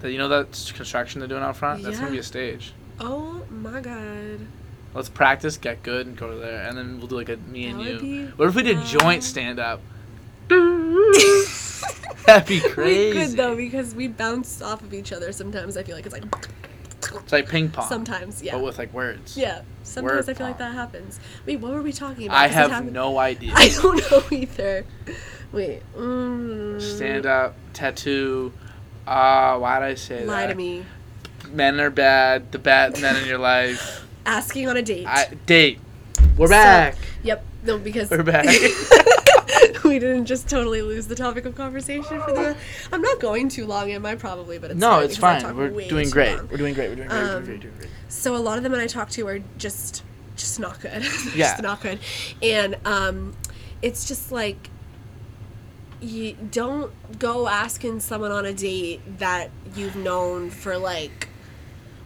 That you know that construction they're doing out front. That's gonna be a stage. Oh my god. Let's practice, get good, and go there, and then we'll do like a me and you. what if we did joint stand up? That'd be crazy. We could though because we bounce off of each other sometimes. I feel like it's like It's like ping pong. sometimes, yeah. But with like words. yeah. Sometimes Word I feel like that happens. Wait, what were we talking about? I have no idea. I don't know either. Wait. Mm, Stand up, tattoo. Ah, why did I say Lie that? to me. Men are bad. The bad men in your life. Asking on a date. I, date. We're So- back. Yep. No, because We're back. we didn't just totally lose the topic of conversation for the. I'm not going too long, am I? Probably, but it's no, fine it's fine. We're doing great. long. We're doing great. We're doing great. We're doing great. Doing great. So a lot of the men I talk to are just just not good. Yeah. just not good. And um it's just like you don't go asking someone on a date that you've known for like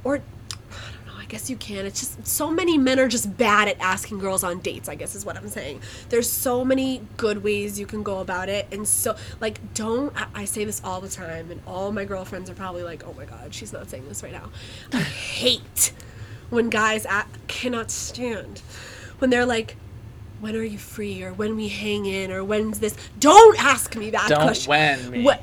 or I don't know, I guess you can. It's just so many men are just bad at asking girls on dates, I guess is what I'm saying. There's so many good ways you can go about it. And so, like, don't, I, I say this all the time, and all my girlfriends are probably like, oh my God, she's not saying this right now. I hate when guys a cannot stand when they're like, when are you free? Or when we hang in? Or when's this? Don't ask me that Don't question. when me. What,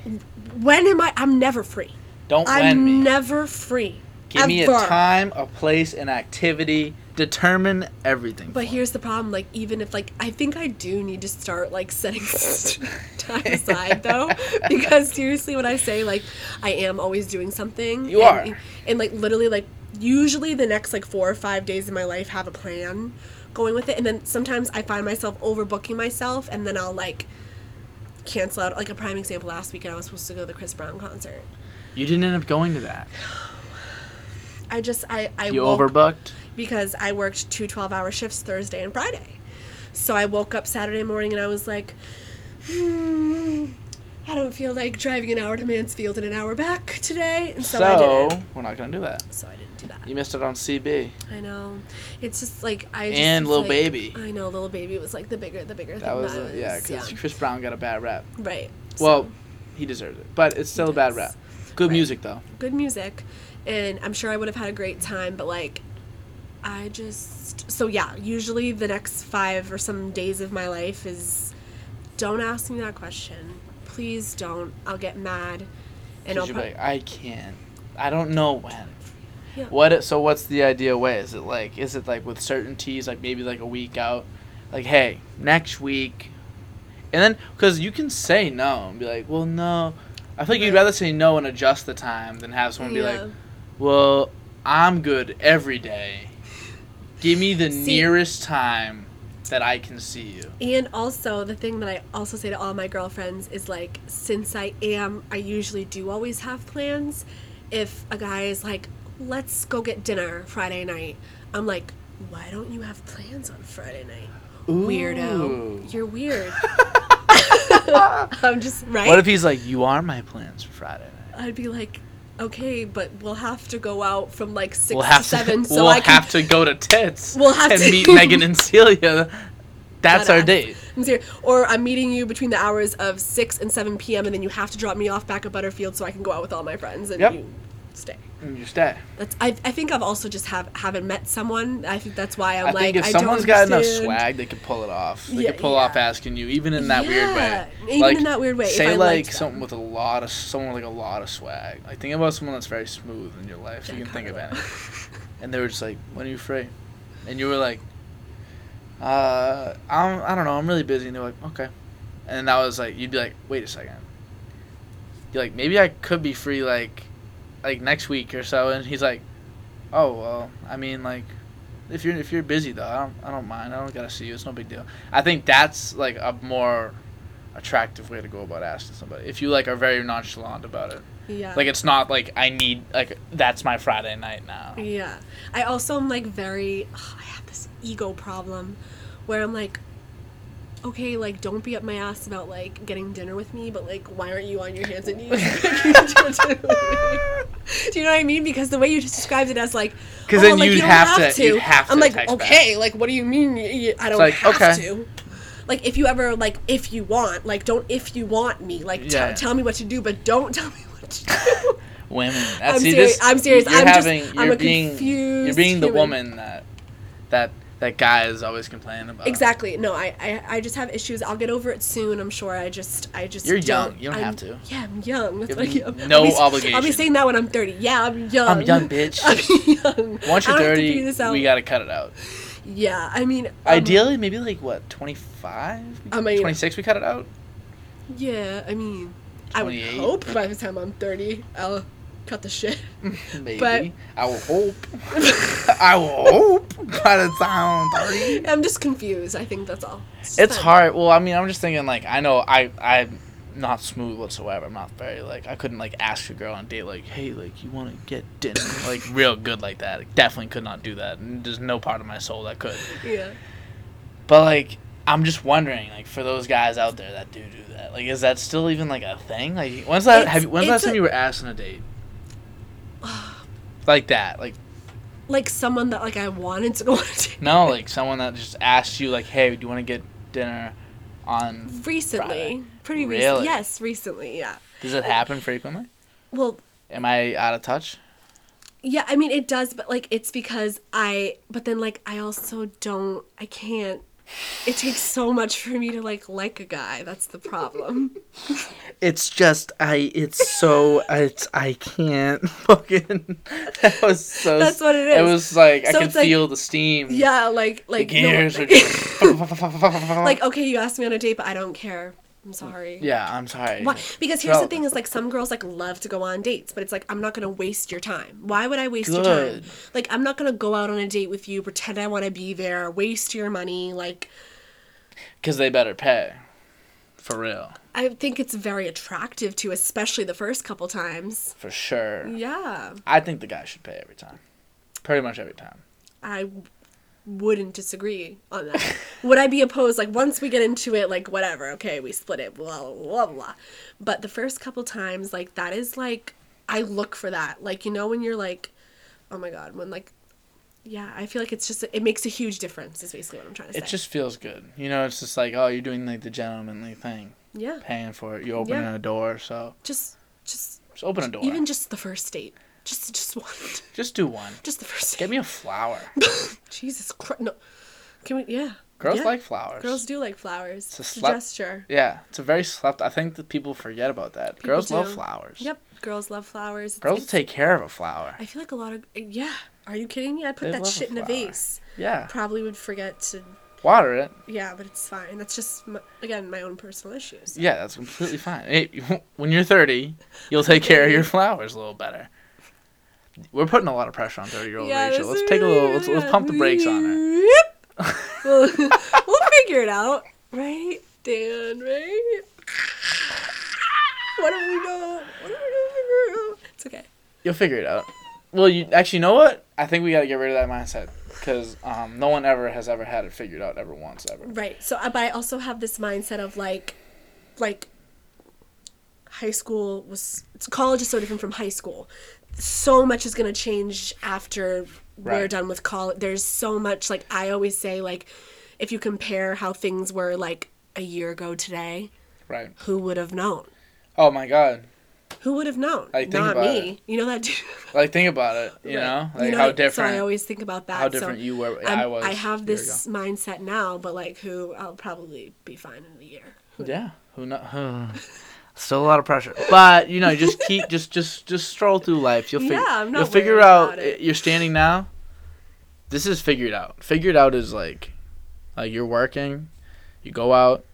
when am I? I'm never free. Don't when I'm me. never free. Give me a time, a place, an activity. Determine everything. But here's the problem, like even if like I think I do need to start like setting time aside though. Because seriously when I say like I am always doing something. You and, are. And like literally like usually the next like four or five days of my life have a plan going with it. And then sometimes I find myself overbooking myself and then I'll like cancel out. Like a prime example, last weekend I was supposed to go to the Chris Brown concert. You didn't end up going to that. I just I I You overbooked. because I worked two 12-hour shifts Thursday and Friday. So I woke up Saturday morning and I was like, hmm, I don't feel like driving an hour to Mansfield and an hour back today, and so, I didn't. we're not gonna do that. So I didn't do that. You missed it on CB. I know. It's just like I just And little like- Baby. I know, little baby was like the bigger, the bigger That thing. was that a, yeah, because yeah. Chris Brown got a bad rap. right. Well, So, he deserves it, but it's still a bad rap. Good Right. music though. good music, and I'm sure I would have had a great time. But like, I just so yeah. Usually the next five or some days of my life is don't ask me that question. Please don't. I'll get mad, and I'll pro- like, I can't. I don't know when. Yeah. What? So what's the ideal way? Is it like? Is it like with certainties? Like maybe like a week out. Like hey, next week. And then because you can say no and be like, well no. I feel like you'd rather say no and adjust the time than have someone be like, well, I'm good every day. Give me the See- nearest time that I can see you. And also, the thing that I also say to all my girlfriends is like, since I am, I usually do always have plans. If a guy is like, let's go get dinner Friday night, I'm like, why don't you have plans on Friday night? Ooh. Weirdo. You're weird. I'm just, right? What if he's like, you are my plans for Friday night? I'd be like, okay, but we'll have to go out from like 6 We'll to have 7 to. so we'll I can. have to go to Tits. We'll have and to- meet Megan and Celia. That's our Badass. date. I'm serious. Or I'm meeting you between the hours of 6 and 7 p.m. and then you have to drop me off back at Butterfield so I can go out with all my friends and Yep. you stay. And you stay. That's I, I think I've also just have haven't met someone. I think that's why I'm I like think if I someone's don't got enough swag, they could pull it off. They Yeah, could pull off asking you, even in that weird way. Yeah, even like, in that weird way, if Say I like something them. with a lot of someone with like a lot of swag. Like think about someone that's very smooth in your life. So you Jack can think of Harlow. any. And they were just like, "When are you free?" And you were like, "Uh, I'm I don't know. I'm really busy." And they're like, "Okay." And that was like, you'd be like, "Wait a second. You're like, maybe I could be free like, like next week or so." And he's like, "Oh well, I mean like." If you're if you're busy though, I don't I don't mind. I don't gotta see you. It's no big deal. I think that's like a more attractive way to go about asking somebody. If you like are very nonchalant about it, Yeah. like it's not like I need like that's my Friday night now. Yeah. I also am like very I have this ego problem where I'm like okay, like don't be up my ass about like getting dinner with me, but like why aren't you on your hands and knees? Do you know what I mean? Because the way you just described it as like 'Cause oh, then like, you'd you don't have to- you'd have I'm to like, text back. okay, like what do you mean? I don't like, have okay. to. Like if you ever like if you want, like don't if you want me, like t- Yeah. tell me what to do, but don't tell me what to do. Women. That's, I'm see, serious- This, I'm serious. You're I'm just- having. I'm you're a being. You're being the human. woman that, that that guys always complain about. Exactly. No, I, I I just have issues. I'll get over it soon. I'm sure. I just I just You're don't- young. You don't I'm- have to. Yeah, I'm young. That's I'm, no I'll be, I'll be saying that when I'm 30. Yeah, I'm young. I'm young, bitch. I'm young. Once you're I don't have to 30, figure this out. we gotta cut it out. Yeah, I mean. um, Ideally, maybe like what 25. I mean- 26. We cut it out. Yeah, I mean, I would hope by the time I'm 30, I'll cut the shit. Maybe. But- I will hope. I will hope by the time I'm 30. I'm just confused. I think that's all. just It's hard. Well, I mean, I'm just thinking like I know I I'm not smooth whatsoever. I'm not very like I couldn't like ask a girl on a date like, hey, like you want to get dinner like real good like that. Like, definitely could not do that. And there's no part of my soul that could. Yeah. But like I'm just wondering like for those guys out there that do do that. Like is that still even like a thing? Like when's that? It's- have you, when's the last it's time you were asked on a date? like that. Like Like someone that like I wanted to go date. no, like someone that just asked you like, hey, do you want to get dinner on? Recently, Friday. pretty Really? recently. Yes, recently. Yeah. Does it happen frequently? Well, Am I out of touch? Yeah, I mean it does, but like it's because I but then like I also don't I can't it takes so much for me to like like a guy. That's the problem. It's just I. It's so. It's I can't fucking. That was so. That's what it is. it was like I So could like- feel the steam. yeah, like The like no, gears like, are just. like okay, you asked me on a date, but I don't care. I'm sorry. Yeah, I'm sorry. Why? Because here's the thing: is like some girls like love to go on dates, but it's like I'm not gonna waste your time. Why would I waste your time? Like I'm not gonna go out on a date with you, pretend I want to be there, waste your money. Like Because they better pay. For real. I think it's very attractive to, especially the first couple times. For sure. Yeah, I think the guy should pay every time. Pretty much every time. I wouldn't disagree on that. Would I be opposed? Like once we get into it, like whatever, okay, we split it, blah blah blah. But the first couple times, like that is like I look for that. Like you know when you're like, oh my god, when like, yeah, I feel like it's just it makes a huge difference. Is basically what I'm trying to say. It just feels good. You know, it's just like, oh, you're doing like the gentlemanly thing, yeah, paying for it. You're opening Yeah. a door, so just just just open a door. even just the first date, just just one, just do one. just the first. Get me a flower. Jesus Christ, no. Can we? Yeah. Girls Yeah. like flowers. Girls do like flowers. It's a It's a gesture. Yeah, it's a very slept. I think that people forget about that. Girls love flowers. Yep. Girls love flowers. It's- Girls it's- take care of a flower. I feel like a lot of eh, yeah. Are you kidding me? I'd put They that love a shit in a vase. Yeah, Probably would forget to. water it. Yeah, but it's fine. That's just my, again my own personal issues. Yeah, that's completely fine. Hey, when you're 30, you'll take care of your flowers a little better. We're putting a lot of pressure on 30 year old Rachel. Let's take a little. Let's, let's pump the brakes on her. Yep. we'll, we'll figure it out, right, Dan? Right? What are we doing? What are we doing? It's okay. You'll figure it out. Well, you actually you know what? I think we gotta get rid of that mindset because um, no one ever has ever had it figured out ever once ever. Right. So, uh, but I also have this mindset of like, like, high school was college is so different from high school. So much is gonna change after we're done with college. There's so much. Like I always say, like, if you compare how things were like a year ago today, Right. who would have known? Oh my God. Who would have known? Like, think Not about me. it. You know that. dude? Like think about it. You Right. know, like You know, how So different. I always think about that. how So different you were. I was. I have this mindset now, but like, who I'll probably be fine in a year. ago. Yeah. Who know? Still a lot of pressure, but you know, just keep just just just stroll through life. You'll figure. Yeah, I'm not you'll figure out. it. You're standing now. This is figured out. Figured out is like, like you're working, you go out,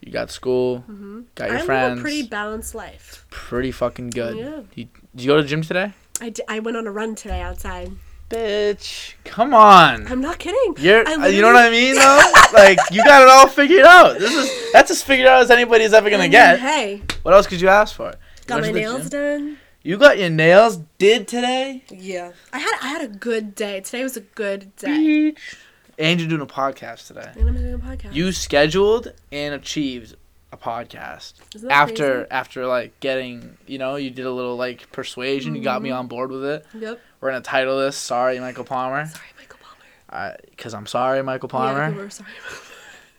you got school, mm-hmm. got your I friends. live a pretty balanced life. pretty fucking good. Yeah. You, did you go to the gym today? I, d- I went on a run today outside. Bitch, come on. I'm not kidding. You're, I uh, you know what I mean though? like you got it all figured out. This is that's as figured out as anybody's ever gonna mean, get. Hey, What else could you ask for? Got my nails done. You got your nails did today? Yeah. I had I had a good day. Today was a good day. Beach. And you're doing a podcast today. And I'm doing a podcast. You scheduled and achieved a podcast after crazy? after like getting you know you did a little like persuasion. You got me Mm-hmm. on board with it. Yep. We're gonna title this "Sorry, Michael Palmer," Sorry, Michael Palmer. because I'm sorry, Michael Palmer. Yeah, we were sorry.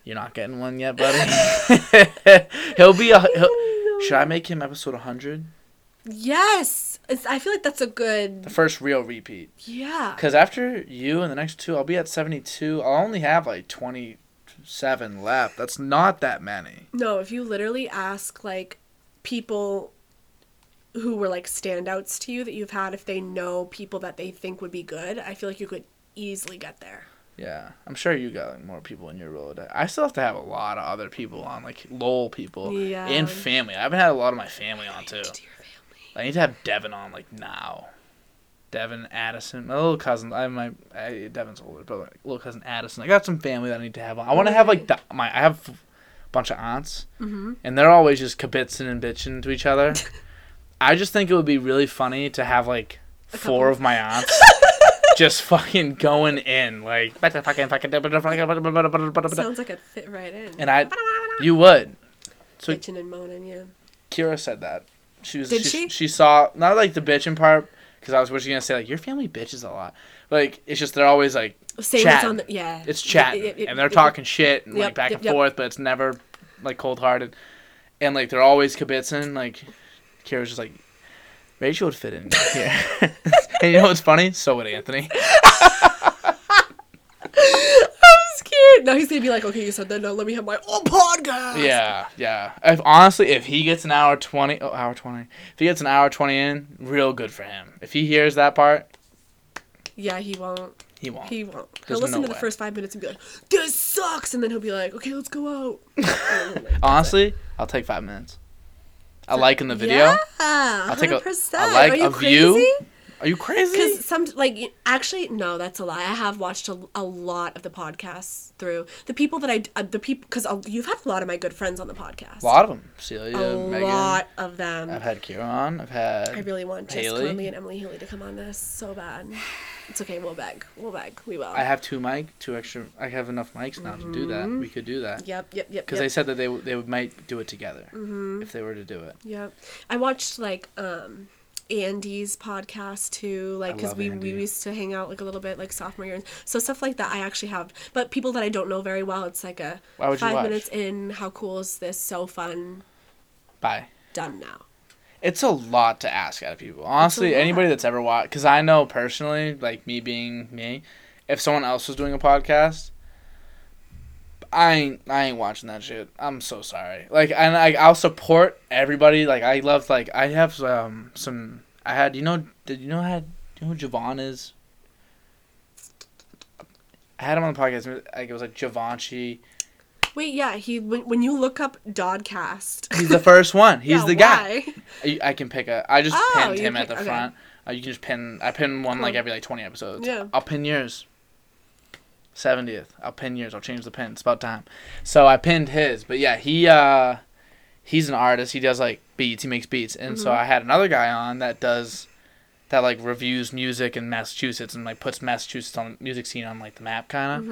You're not getting one yet, buddy. he'll be a. He'll, should I make him episode 100? yes. It's, I feel like that's a good. The first real repeat. Yeah. Because after you and the next two, I'll be at 72. I'll only have like 27 left. That's not that many. No, if you literally ask like people who were like standouts to you that you've had, if they know people that they think would be good, I feel like you could easily get there. Yeah, I'm sure you got like, more people in your Rolodex. I still have to have a lot of other people on, like lol people Yeah. and family. I haven't had a lot of my family on too. To family. I need to have Devin on like now. Devin Addison, my little cousin. I have my I, Devin's older, but like little cousin Addison. I got some family that I need to have on. I want to have like the, my I have a bunch of aunts, Mm-hmm. and they're always just kibitzing and bitching to each other. I just think it would be really funny to have like four couple. of my aunts just fucking going in like fucking fucking Sounds like it fit right in. and I you would. So Bitching and moaning, yeah. Kira said that. She was Did she, she? she saw not like the bitching part because I was was gonna say like your family bitches a lot. Like it's just they're always like Saying what's Chatting. on the yeah. it's chatting It- it- and they're it- talking shit and like back yep, and yep. forth, but it's never like cold hearted. And like they're always kibitzing. Like Kira's just like Rachel would fit in here. and you know what's funny? So would Anthony. I'm scared. Now he's gonna be like, okay, you said that. Now let me have my own podcast. Yeah, yeah. If honestly, if he gets an hour twenty, oh, hour twenty. If he gets an hour twenty in, real good for him. If he hears that part, Yeah, he won't. he won't. He won't. There's He'll listen no to the way. first five minutes and be like, "This sucks," and then he'll be like, "Okay, let's go out." Honestly, I'll take five minutes. I like in the video. Yeah, take a- 100%. I like Are you a view. crazy? Are you crazy? Because some like actually no, that's a lie. I have watched a, a lot of the podcasts through the people that I uh, the people because you've had a lot of my good friends on the podcast. A lot of them. Celia, Megan. a Megan. lot of them. I've had Kira on. I've had. I really want Haley. Conley and Emily Healy to come on this so bad. It's okay. We'll beg. We'll beg. We will. I have two mic, two extra. I have enough mics now to do that. Mm-hmm. We could do that. Yep. Yep. Yep. Because yep. they said that they they might do it together Mm-hmm. if they were to do it. Yep. I watched like um Andy's podcast too, like because we, Andy. we used to hang out like a little bit like sophomore year, so stuff like that I actually have. But people that I don't know very well, it's like a Why would you five minutes in. How cool is this? So fun. Bye. Done now. It's a lot to ask out of people. Honestly, anybody that's ever watched, because I know personally, like me being me, if someone else was doing a podcast, I ain't, I ain't watching that shit. I'm so sorry. Like, and I, I'll support everybody. Like, I love, like, I have um some. I had, you know, did you know had, you know who Javon is? I had him on the podcast. Like, it was like Javanchi. Wait, yeah, he when, when you look up Dodcast. He's the first one. He's Yeah, the guy. I, I can pick a. I just Oh, pinned you him at the okay. front. Uh, you can just pin. I pin one like every like twenty episodes. Yeah. I'll pin yours. Seventieth. I'll pin yours. I'll change the pin. It's about time. So I pinned his, but yeah, he uh, he's an artist. He does like beats. He makes beats, and so Mm-hmm. I had another guy on that does. That like reviews music in Massachusetts and like puts Massachusetts on the music scene on like the map kind of,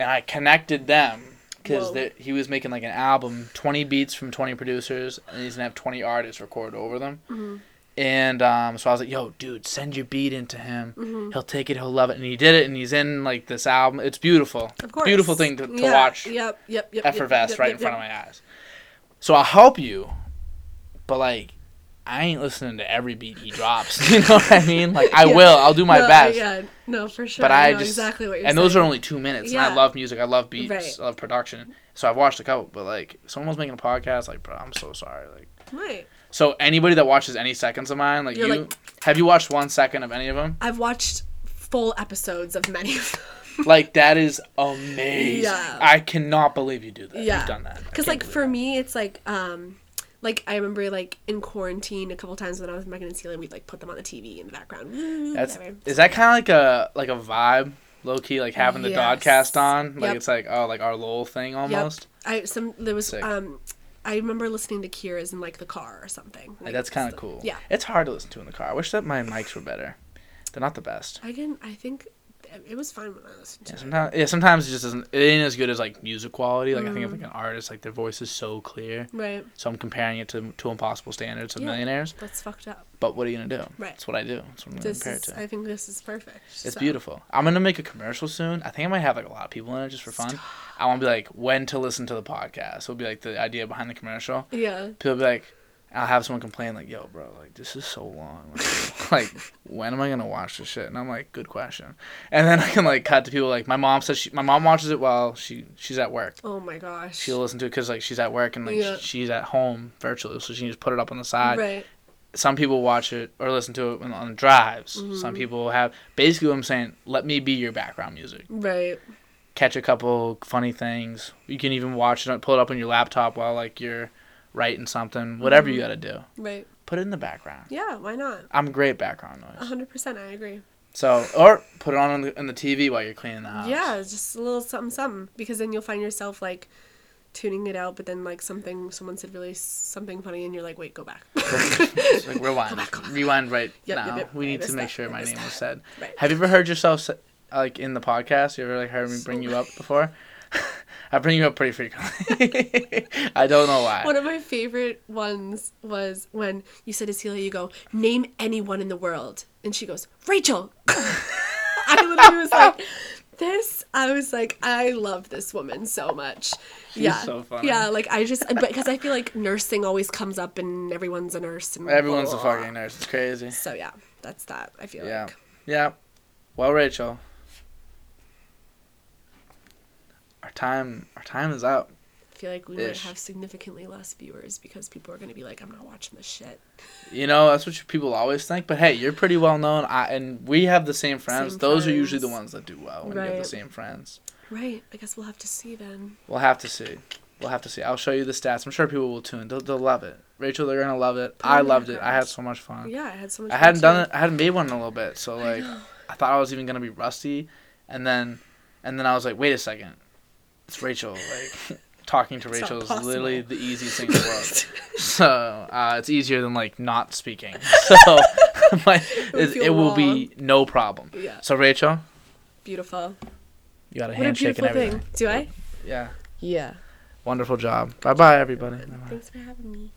and I connected them because. He was making like an album, twenty beats from twenty producers, and he's gonna have twenty artists record over them. Mm-hmm. And um, so I was like, "Yo, dude, send your beat into him. Mm-hmm. He'll take it. He'll love it." And he did it. And he's in like this album. It's beautiful. Of course. Beautiful thing to, to Yeah, watch. Yep. Yep. Yep. Effervesce yep, right yep, in front yep. of my eyes. So I'll help you, but like, I ain't listening to every beat he drops. you know what I mean? Like, I Yeah. will. I'll do my no, best. Yeah. No, for sure. But I, I, know just exactly what you're saying. and saying. those are only two minutes. And I love music. I love beats. Right. I love production. So I've watched a couple. But like, someone was making a podcast. Like, bro, I'm so sorry. Like. right. So anybody that watches any seconds of mine, like You're you, like- have you watched one second of any of them? I've watched full episodes of many of them. Like that is amazing. Yeah. I cannot believe you do that. Yeah. You've done that. Because like for that. me, it's like um, like I remember like in quarantine a couple times when I was with Megan and Celia, we'd like put them on the TV in the background. That's whatever. is that kind of like a like a vibe, low key, like having the Yes. Dodcast on. Like Yep. it's like oh, like our Lowell thing almost. I some there was Sick. um, I remember listening to Kira's in like the car or something. Like, that's kind of cool. Yeah, It's hard to listen to in the car. I wish that my mics were better. They're not the best. I can. I think it was fine when I listened to Yeah, it. sometimes, yeah, sometimes it just doesn't. It ain't as good as like music quality. Like I Mm-hmm. think of like an artist, like their voice is so clear. Right, So I'm comparing it to to impossible standards of Yeah. millionaires. that's fucked up. But what are you gonna do? Right. That's what I do. That's what I'm gonna compare is. it to. I think this is perfect. It's so. beautiful. I'm gonna make a commercial soon. I think I might have like a lot of people in it just for fun. I want to be like when to listen to the podcast. It'll be like the idea behind the commercial. Yeah. People will be like, I'll have someone complain like, "Yo, bro, like this is so long. Like, like, when am I gonna watch this shit?" And I'm like, "Good question." And then I can like cut to people like my mom says she my mom watches it while she she's at work. Oh my gosh. She'll listen to it because like she's at work and like Yeah. she's at home virtually, so she can just put it up on the side right. some people watch it or listen to it on, drives. Mm-hmm. Some people have basically what I'm saying. Let me be your background music. Right. Catch a couple funny things. You can even watch it, pull it up on your laptop while like you're writing something. Whatever Mm-hmm. you gotta do, Right. put it in the background. Yeah. Why not? I'm great background noise. hundred percent. I agree. So or put it on in the, in the TV while you're cleaning the house. Yeah, just a little something, something. Because then you'll find yourself like tuning it out, but then like something, someone said really something funny, and you're like, wait, go back. Like rewind, back, go back. rewind right Yep, now. yep, yep. We need to make that. sure my name was said. Right. Have you ever heard yourself like in the podcast? You ever like heard me bring you up before? I bring you up pretty frequently. I don't know why. One of my favorite ones was when you said to Celia, you go, name anyone in the world. And she goes, Rachel. I literally was like, this, I was like, I love this woman so much. yeah. so funny. Yeah, like I just, because I feel like nursing always comes up and everyone's a nurse. And Everyone's a blah, blah, blah. fucking nurse. It's crazy. So yeah, that's that, I feel Yeah. like. Yeah. Well, Rachel, our time our time is up. I feel like we might have significantly less viewers because people are going to be like, I'm not watching this shit. You know that's what people always think. But hey, you're pretty well known, I, and we have the same friends. Same Those are usually the ones that do well when you have the same friends. Right. I guess we'll have to see then. We'll have to see. we'll have to see. I'll show you the stats. I'm sure people will tune. They'll, they'll love it. Rachel, they're gonna love it. I loved it. I had so much fun. Yeah, I had so much. I fun hadn't done too. it. I hadn't made one in a little bit, so like know. I thought I was even gonna be rusty, and then and then I was like, wait a second, it's Rachel. Like talking to It's Rachel is literally the easiest thing in the world. so uh, it's easier than like not speaking. So my, it, it will be no problem. Yeah, So Rachel, beautiful. you got a What a handshake and beautiful everything. thing. Do I? Yeah, Yeah. wonderful job. Bye bye everybody. Bye-bye. Thanks for having me.